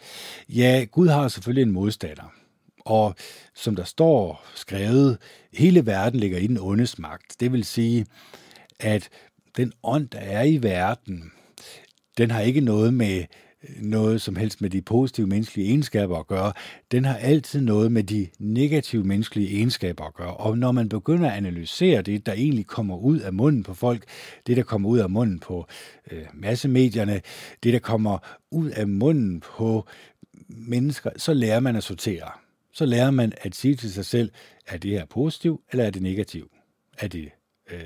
Ja, Gud har selvfølgelig en modstander. Og som der står skrevet, hele verden ligger i den ondes magt. Det vil sige, at den ånd, der er i verden, den har ikke noget med noget som helst med de positive menneskelige egenskaber at gøre. Den har altid noget med de negative menneskelige egenskaber at gøre. Og når man begynder at analysere det, der egentlig kommer ud af munden på folk, det, der kommer ud af munden på øh, massemedierne, det, der kommer ud af munden på mennesker, så lærer man at sortere. Så lærer man at sige til sig selv, er det her positivt, eller er det negativt? Er det øh,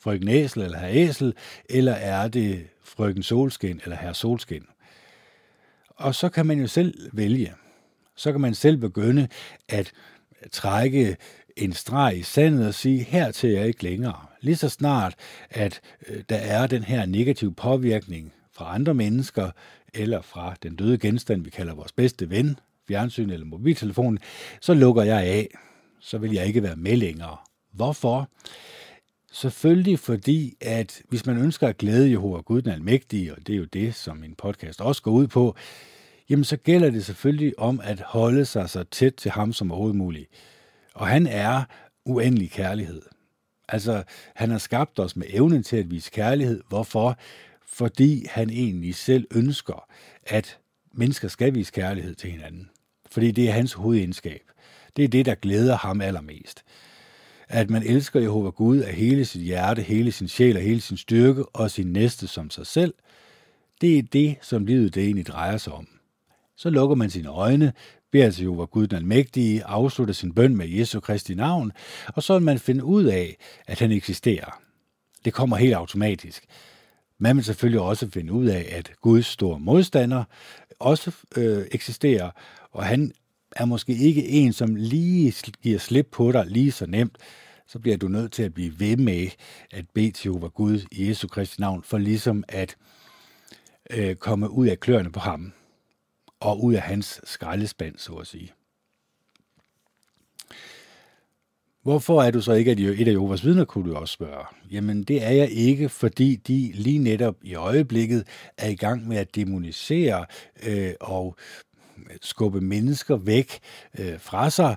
frøken Æsel eller herr Æsel, eller er det frøken Solskin eller herr Solskin? Og så kan man jo selv vælge. Så kan man selv begynde at trække en streg i sandet og sige, her til jeg ikke længere. Lige så snart, at øh, der er den her negative påvirkning fra andre mennesker, eller fra den døde genstand, vi kalder vores bedste ven, fjernsyn eller mobiltelefon, så lukker jeg af. Så vil jeg ikke være med længere. Hvorfor? Selvfølgelig fordi, at hvis man ønsker at glæde Jehova Gud den Almægtige, og det er jo det, som min podcast også går ud på, jamen så gælder det selvfølgelig om at holde sig så tæt til ham som overhovedet muligt. Og han er uendelig kærlighed. Altså, han har skabt os med evnen til at vise kærlighed. Hvorfor? Fordi han egentlig selv ønsker, at mennesker skal vise kærlighed til hinanden. Fordi det er hans hovedegenskab. Det er det, der glæder ham allermest at man elsker Jehova Gud af hele sit hjerte, hele sin sjæl og hele sin styrke og sin næste som sig selv, det er det, som livet det egentlig drejer sig om. Så lukker man sine øjne, beder til Jehova Gud den Almægtige, afslutter sin bøn med Jesu Kristi navn, og så vil man finde ud af, at han eksisterer. Det kommer helt automatisk. Man vil selvfølgelig også finde ud af, at Guds store modstander også øh, eksisterer, og han er måske ikke en, som lige giver slip på dig lige så nemt, så bliver du nødt til at blive ved med at bede til Jehova Gud i Jesu Kristi navn, for ligesom at øh, komme ud af kløerne på ham, og ud af hans skraldespand, så at sige. Hvorfor er du så ikke et af Jehovas vidner, kunne du også spørge. Jamen, det er jeg ikke, fordi de lige netop i øjeblikket er i gang med at demonisere øh, og skubbe mennesker væk øh, fra sig,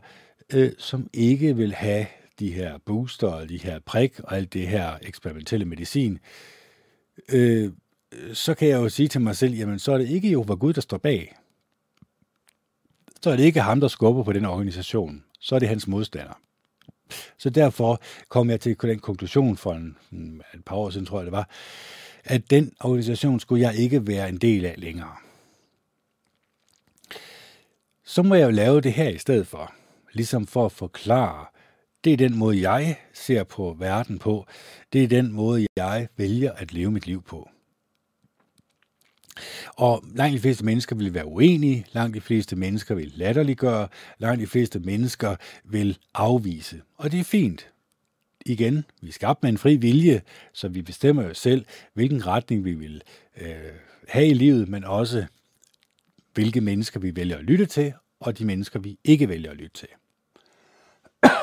øh, som ikke vil have de her booster og de her prik og alt det her eksperimentelle medicin, øh, så kan jeg jo sige til mig selv, jamen så er det ikke jo, Gud, der står bag. Så er det ikke ham, der skubber på den organisation. Så er det hans modstander. Så derfor kom jeg til den konklusion for en, et par år siden, tror jeg det var, at den organisation skulle jeg ikke være en del af længere så må jeg jo lave det her i stedet for. Ligesom for at forklare, det er den måde, jeg ser på verden på. Det er den måde, jeg vælger at leve mit liv på. Og langt de fleste mennesker vil være uenige, langt de fleste mennesker vil latterliggøre, langt de fleste mennesker vil afvise. Og det er fint. Igen, vi er skabt med en fri vilje, så vi bestemmer jo selv, hvilken retning vi vil øh, have i livet, men også hvilke mennesker vi vælger at lytte til, og de mennesker vi ikke vælger at lytte til.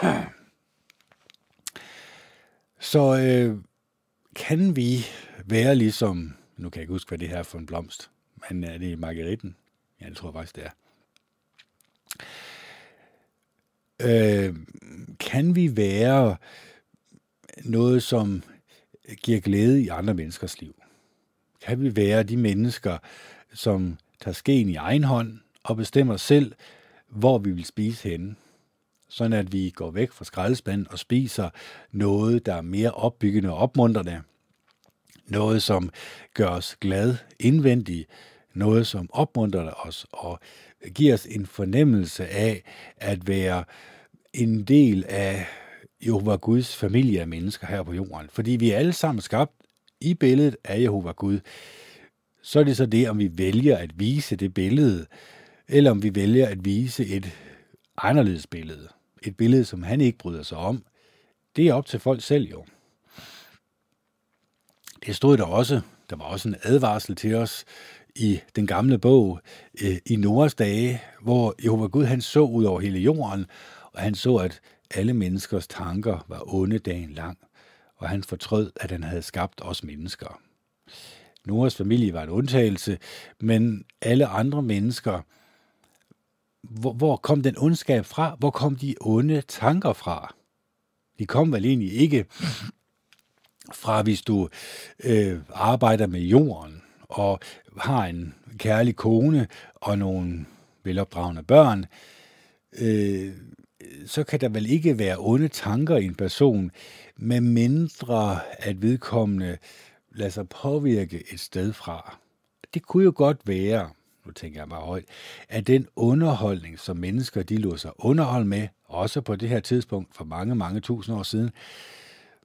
Så øh, kan vi være ligesom, nu kan jeg ikke huske, hvad det her er for en blomst, men er det margeritten? Ja, det tror jeg faktisk, det er. Øh, kan vi være noget, som giver glæde i andre menneskers liv? Kan vi være de mennesker, som tager skeen i egen hånd og bestemmer selv, hvor vi vil spise henne? Sådan at vi går væk fra skraldespanden og spiser noget, der er mere opbyggende og opmuntrende. Noget, som gør os glad indvendigt. Noget, som opmuntrer os og giver os en fornemmelse af at være en del af Jehova Guds familie af mennesker her på jorden. Fordi vi er alle sammen skabt i billedet af Jehova Gud. Så er det så det, om vi vælger at vise det billede, eller om vi vælger at vise et anderledes billede. Et billede, som han ikke bryder sig om. Det er op til folk selv jo. Det stod der også. Der var også en advarsel til os i den gamle bog øh, i Noras dage, hvor Jehova Gud han så ud over hele jorden, og han så, at alle menneskers tanker var onde dagen lang, og han fortrød, at han havde skabt os mennesker. Noras familie var en undtagelse, men alle andre mennesker, hvor, hvor kom den ondskab fra? Hvor kom de onde tanker fra? De kom vel egentlig ikke fra, hvis du øh, arbejder med jorden og har en kærlig kone og nogle velopdragende børn. Øh, så kan der vel ikke være onde tanker i en person, med mindre at vedkommende lade sig påvirke et sted fra. Det kunne jo godt være, nu tænker jeg bare højt, at den underholdning, som mennesker de lå sig underholde med, også på det her tidspunkt for mange, mange tusind år siden,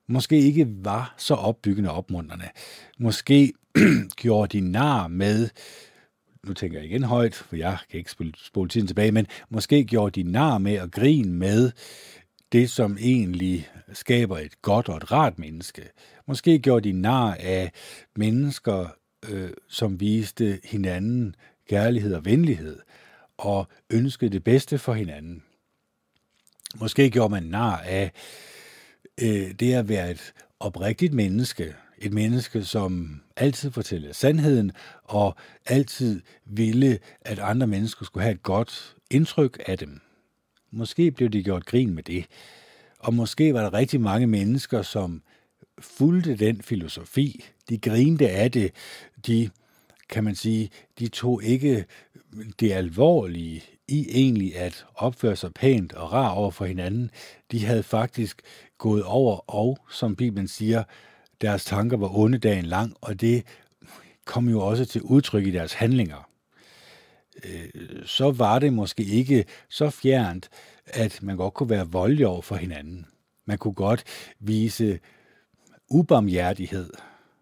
måske ikke var så opbyggende og opmuntrende. Måske gjorde de nar med nu tænker jeg igen højt, for jeg kan ikke spole tiden tilbage, men måske gjorde de nar med at grine med det, som egentlig skaber et godt og et rart menneske. Måske gjorde de nar af mennesker, øh, som viste hinanden kærlighed og venlighed, og ønskede det bedste for hinanden. Måske gjorde man nar af øh, det at være et oprigtigt menneske, et menneske, som altid fortæller sandheden, og altid ville, at andre mennesker skulle have et godt indtryk af dem. Måske blev de gjort grin med det. Og måske var der rigtig mange mennesker, som fulgte den filosofi. De grinte af det. De, kan man sige, de tog ikke det alvorlige i egentlig at opføre sig pænt og rar over for hinanden. De havde faktisk gået over og, som Bibelen siger, deres tanker var onde dagen lang, og det kom jo også til udtryk i deres handlinger. Øh, så var det måske ikke så fjernt, at man godt kunne være voldelig over for hinanden. Man kunne godt vise ubarmhjertighed.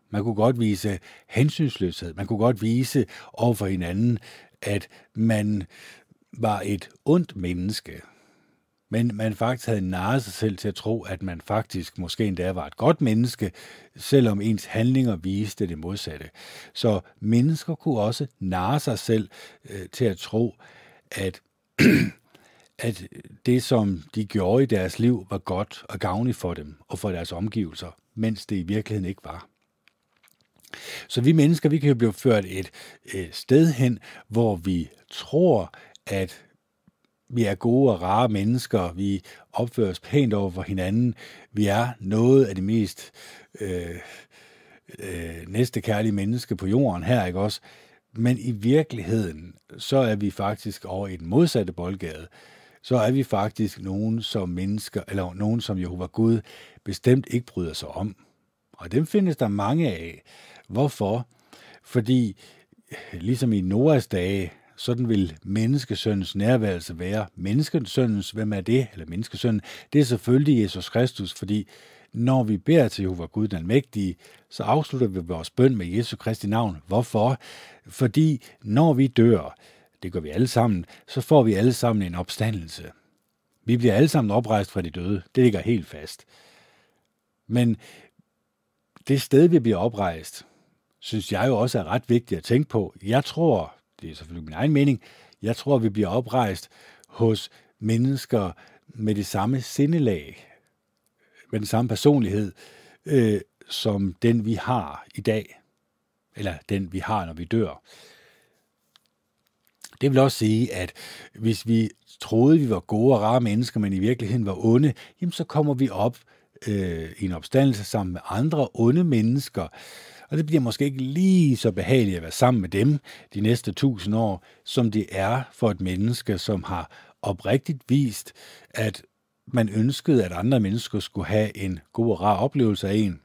Man kunne godt vise hensynsløshed. Man kunne godt vise over for hinanden, at man var et ondt menneske men man faktisk havde narret sig selv til at tro, at man faktisk måske endda var et godt menneske, selvom ens handlinger viste det modsatte. Så mennesker kunne også narre sig selv øh, til at tro, at, at det, som de gjorde i deres liv, var godt og gavnligt for dem og for deres omgivelser, mens det i virkeligheden ikke var. Så vi mennesker, vi kan jo blive ført et, et sted hen, hvor vi tror, at vi er gode og rare mennesker, vi opfører os pænt over for hinanden, vi er noget af det mest øh, øh, næste kærlige menneske på jorden her, ikke også? Men i virkeligheden, så er vi faktisk over i den modsatte boldgade. Så er vi faktisk nogen som mennesker, eller nogen som Jehova Gud bestemt ikke bryder sig om. Og dem findes der mange af. Hvorfor? Fordi ligesom i Noahs dage, sådan vil menneskesøndens nærværelse være. Menneskesøndens, hvem er det? Eller menneskesønnen, det er selvfølgelig Jesus Kristus, fordi når vi beder til Jehova Gud den mægtige, så afslutter vi vores bøn med Jesu Kristi navn. Hvorfor? Fordi når vi dør, det gør vi alle sammen, så får vi alle sammen en opstandelse. Vi bliver alle sammen oprejst fra de døde. Det ligger helt fast. Men det sted, vi bliver oprejst, synes jeg jo også er ret vigtigt at tænke på. Jeg tror, det er selvfølgelig min egen mening, jeg tror, vi bliver oprejst hos mennesker med det samme sindelag, med den samme personlighed, øh, som den vi har i dag, eller den vi har, når vi dør. Det vil også sige, at hvis vi troede, vi var gode og rare mennesker, men i virkeligheden var onde, jamen så kommer vi op øh, i en opstandelse sammen med andre onde mennesker. Og det bliver måske ikke lige så behageligt at være sammen med dem de næste tusind år, som det er for et menneske, som har oprigtigt vist, at man ønskede, at andre mennesker skulle have en god og rar oplevelse af en.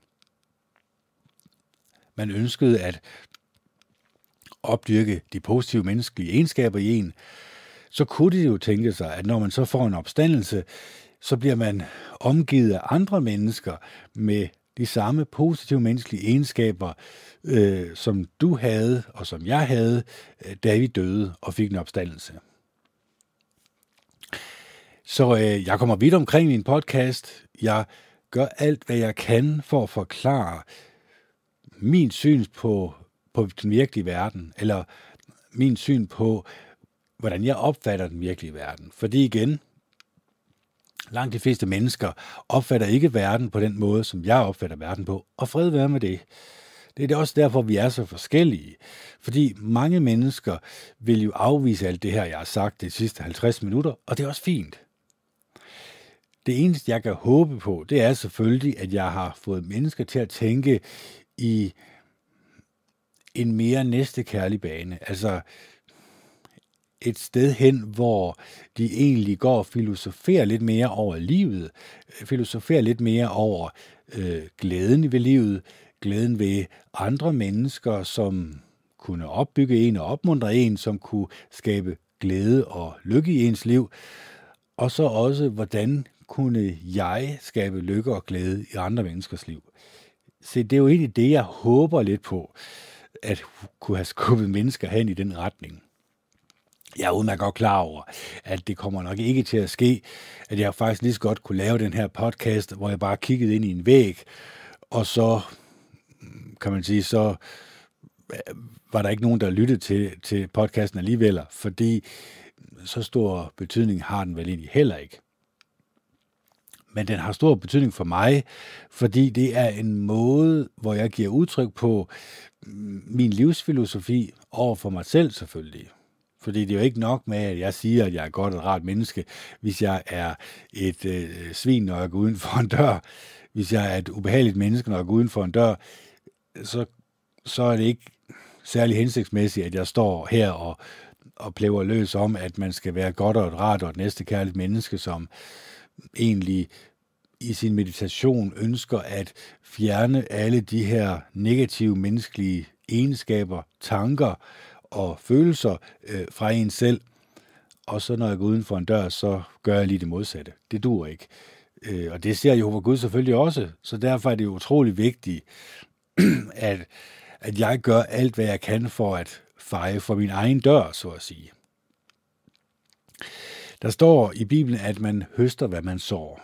Man ønskede at opdyrke de positive menneskelige egenskaber i en, så kunne det jo tænke sig, at når man så får en opstandelse, så bliver man omgivet af andre mennesker med de samme positive menneskelige egenskaber, øh, som du havde og som jeg havde, øh, da vi døde og fik en opstandelse. Så øh, jeg kommer vidt omkring i min podcast. Jeg gør alt, hvad jeg kan for at forklare min syn på, på den virkelige verden, eller min syn på, hvordan jeg opfatter den virkelige verden. Fordi igen, langt de fleste mennesker opfatter ikke verden på den måde, som jeg opfatter verden på, og fred være med det. Det er det også derfor, vi er så forskellige. Fordi mange mennesker vil jo afvise alt det her, jeg har sagt de sidste 50 minutter, og det er også fint. Det eneste, jeg kan håbe på, det er selvfølgelig, at jeg har fået mennesker til at tænke i en mere næstekærlig bane. Altså et sted hen, hvor de egentlig går og filosoferer lidt mere over livet, øh, filosoferer lidt mere over øh, glæden ved livet, glæden ved andre mennesker, som kunne opbygge en og opmuntre en, som kunne skabe glæde og lykke i ens liv, og så også, hvordan kunne jeg skabe lykke og glæde i andre menneskers liv. Se, det er jo egentlig det, jeg håber lidt på, at kunne have skubbet mennesker hen i den retning. Jeg er udmærket godt klar over, at det kommer nok ikke til at ske, at jeg faktisk lige så godt kunne lave den her podcast, hvor jeg bare kiggede ind i en væg, og så, mm, kan man sige, så øh, var der ikke nogen, der lyttede til, til podcasten alligevel, fordi så stor betydning har den vel egentlig heller ikke men den har stor betydning for mig, fordi det er en måde, hvor jeg giver udtryk på mm, min livsfilosofi over for mig selv selvfølgelig. Fordi det er jo ikke nok med, at jeg siger, at jeg er godt og rart menneske, hvis jeg er et øh, svin, når jeg går uden for en dør. Hvis jeg er et ubehageligt menneske, når jeg går uden for en dør, så, så er det ikke særlig hensigtsmæssigt, at jeg står her og, og plæver løs om, at man skal være godt og et rart og et næste kærligt menneske, som, egentlig i sin meditation ønsker at fjerne alle de her negative menneskelige egenskaber, tanker og følelser øh, fra en selv. Og så når jeg går uden for en dør, så gør jeg lige det modsatte. Det dur ikke. Øh, og det ser Jehova Gud selvfølgelig også. Så derfor er det utrolig vigtigt, at, at jeg gør alt, hvad jeg kan for at feje for min egen dør, så at sige. Der står i Bibelen, at man høster, hvad man sår.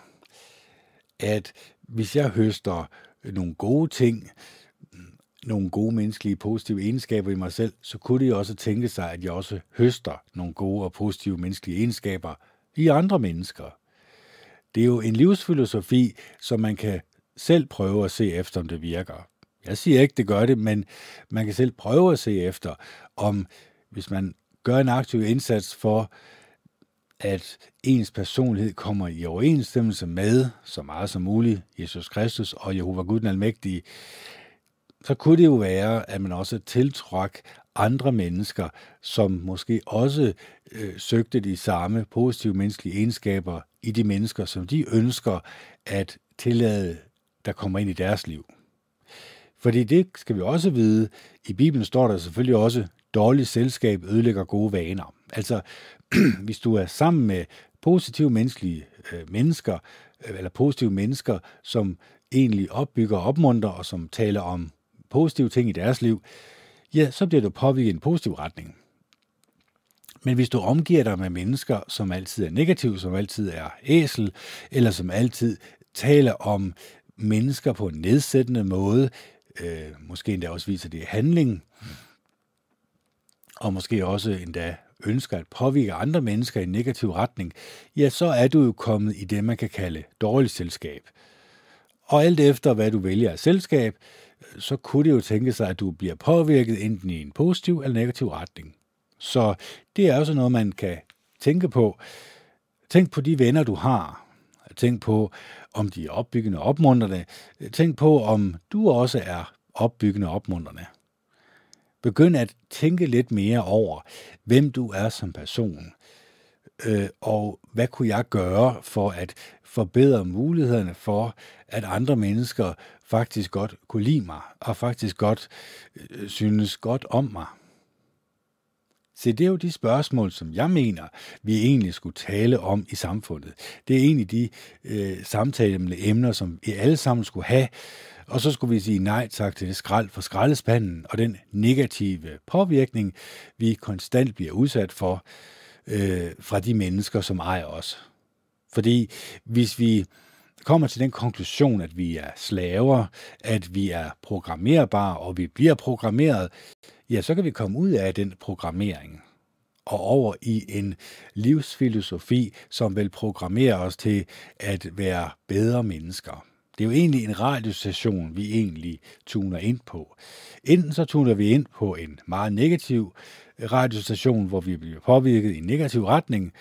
At hvis jeg høster nogle gode ting, nogle gode menneskelige positive egenskaber i mig selv, så kunne det også tænke sig, at jeg også høster nogle gode og positive menneskelige egenskaber i andre mennesker. Det er jo en livsfilosofi, som man kan selv prøve at se efter, om det virker. Jeg siger ikke, det gør det, men man kan selv prøve at se efter, om hvis man gør en aktiv indsats for at ens personlighed kommer i overensstemmelse med, så meget som muligt, Jesus Kristus og Jehova Gud den Almægtige, så kunne det jo være, at man også tiltræk andre mennesker, som måske også øh, søgte de samme positive menneskelige egenskaber i de mennesker, som de ønsker at tillade, der kommer ind i deres liv. Fordi det skal vi også vide, i Bibelen står der selvfølgelig også, dårligt selskab ødelægger gode vaner. Altså, hvis du er sammen med positive menneskelige øh, mennesker, øh, eller positive mennesker, som egentlig opbygger og opmunter, og som taler om positive ting i deres liv, ja, så bliver du påvirket i en positiv retning. Men hvis du omgiver dig med mennesker, som altid er negative, som altid er æsel, eller som altid taler om mennesker på en nedsættende måde, øh, måske endda også viser det i handling, og måske også endda ønsker at påvirke andre mennesker i en negativ retning, ja, så er du jo kommet i det, man kan kalde dårligt selskab. Og alt efter, hvad du vælger af selskab, så kunne det jo tænke sig, at du bliver påvirket enten i en positiv eller negativ retning. Så det er også noget, man kan tænke på. Tænk på de venner, du har. Tænk på, om de er opbyggende og opmuntrende. Tænk på, om du også er opbyggende og opmuntrende. Begynd at tænke lidt mere over, hvem du er som person. Øh, og hvad kunne jeg gøre for at forbedre mulighederne for, at andre mennesker faktisk godt kunne lide mig, og faktisk godt øh, synes godt om mig. Se, det er jo de spørgsmål, som jeg mener, vi egentlig skulle tale om i samfundet. Det er egentlig de øh, samtalemende emner, som vi alle sammen skulle have, og så skulle vi sige nej tak til det skrald for skraldespanden og den negative påvirkning, vi konstant bliver udsat for øh, fra de mennesker, som ejer os. Fordi hvis vi kommer til den konklusion, at vi er slaver, at vi er programmerbare, og vi bliver programmeret, ja, så kan vi komme ud af den programmering og over i en livsfilosofi, som vil programmere os til at være bedre mennesker. Det er jo egentlig en radiostation, vi egentlig tuner ind på. Enten så tuner vi ind på en meget negativ radiostation, hvor vi bliver påvirket i en negativ retning.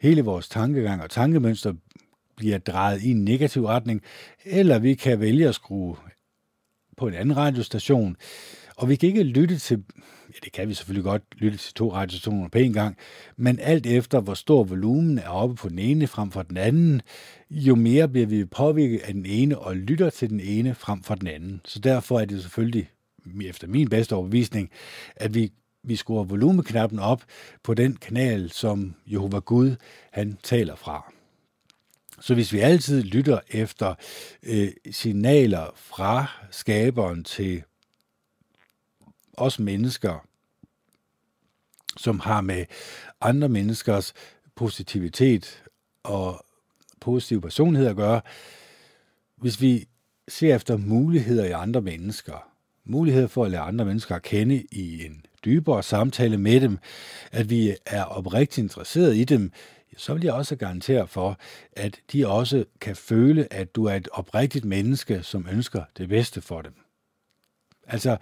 Hele vores tankegang og tankemønster bliver drejet i en negativ retning, eller vi kan vælge at skrue på en anden radiostation, og vi kan ikke lytte til, ja det kan vi selvfølgelig godt, lytte til to radiostationer på en gang, men alt efter hvor stor volumen er oppe på den ene frem for den anden, jo mere bliver vi påvirket af den ene og lytter til den ene frem for den anden. Så derfor er det selvfølgelig, efter min bedste overbevisning, at vi vi skruer volumeknappen op på den kanal, som Jehova Gud han taler fra. Så hvis vi altid lytter efter øh, signaler fra skaberen til os mennesker, som har med andre menneskers positivitet og positiv personlighed at gøre, hvis vi ser efter muligheder i andre mennesker, muligheder for at lære andre mennesker kende i en dybere samtale med dem, at vi er oprigtigt interesseret i dem, så vil jeg også garantere for, at de også kan føle, at du er et oprigtigt menneske, som ønsker det bedste for dem. Altså,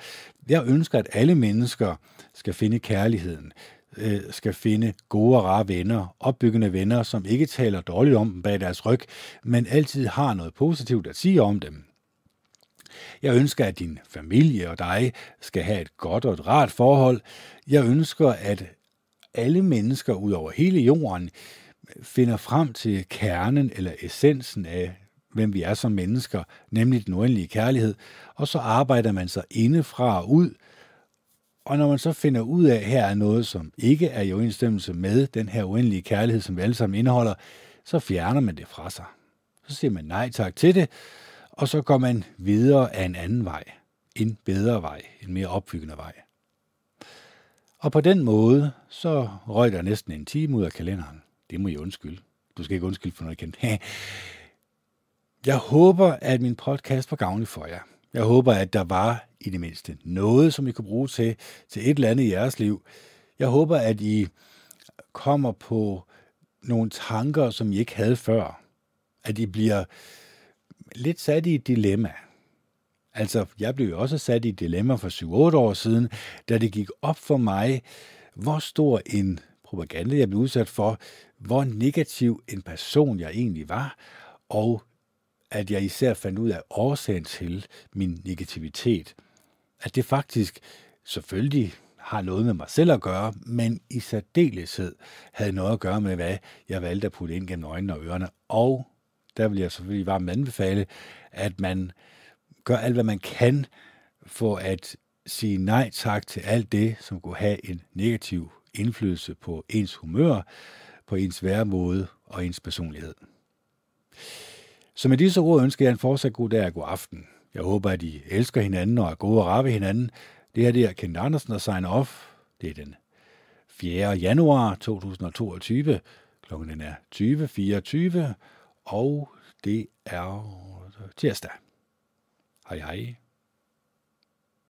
jeg ønsker, at alle mennesker skal finde kærligheden, øh, skal finde gode og rare venner, opbyggende venner, som ikke taler dårligt om dem bag deres ryg, men altid har noget positivt at sige om dem. Jeg ønsker, at din familie og dig skal have et godt og et rart forhold. Jeg ønsker, at alle mennesker ud over hele jorden finder frem til kernen eller essensen af, hvem vi er som mennesker, nemlig den uendelige kærlighed, og så arbejder man sig indefra og ud, og når man så finder ud af, at her er noget, som ikke er i overensstemmelse med den her uendelige kærlighed, som vi alle sammen indeholder, så fjerner man det fra sig. Så siger man nej tak til det, og så går man videre af en anden vej, en bedre vej, en mere opbyggende vej. Og på den måde, så røg der næsten en time ud af kalenderen. Det må jeg undskylde. Du skal ikke undskylde for noget, kendt. Jeg håber, at min podcast var gavnlig for jer. Jeg håber, at der var i det mindste noget, som I kunne bruge til, til et eller andet i jeres liv. Jeg håber, at I kommer på nogle tanker, som I ikke havde før. At I bliver lidt sat i et dilemma. Altså, jeg blev jo også sat i et dilemma for 7-8 år siden, da det gik op for mig, hvor stor en propaganda jeg blev udsat for, hvor negativ en person jeg egentlig var, og at jeg især fandt ud af årsagen til min negativitet. At det faktisk selvfølgelig har noget med mig selv at gøre, men i særdeleshed havde noget at gøre med, hvad jeg valgte at putte ind gennem øjnene og ørerne. Og der vil jeg selvfølgelig varmt anbefale, at man gør alt, hvad man kan for at sige nej tak til alt det, som kunne have en negativ indflydelse på ens humør, på ens væremåde og ens personlighed. Så med disse ord ønsker jeg en fortsat god dag og god aften. Jeg håber, at I elsker hinanden og er gode og rare hinanden. Det her det er Kent Andersen, der signer off. Det er den 4. januar 2022. Klokken er 20.24, og det er tirsdag. Hej hej.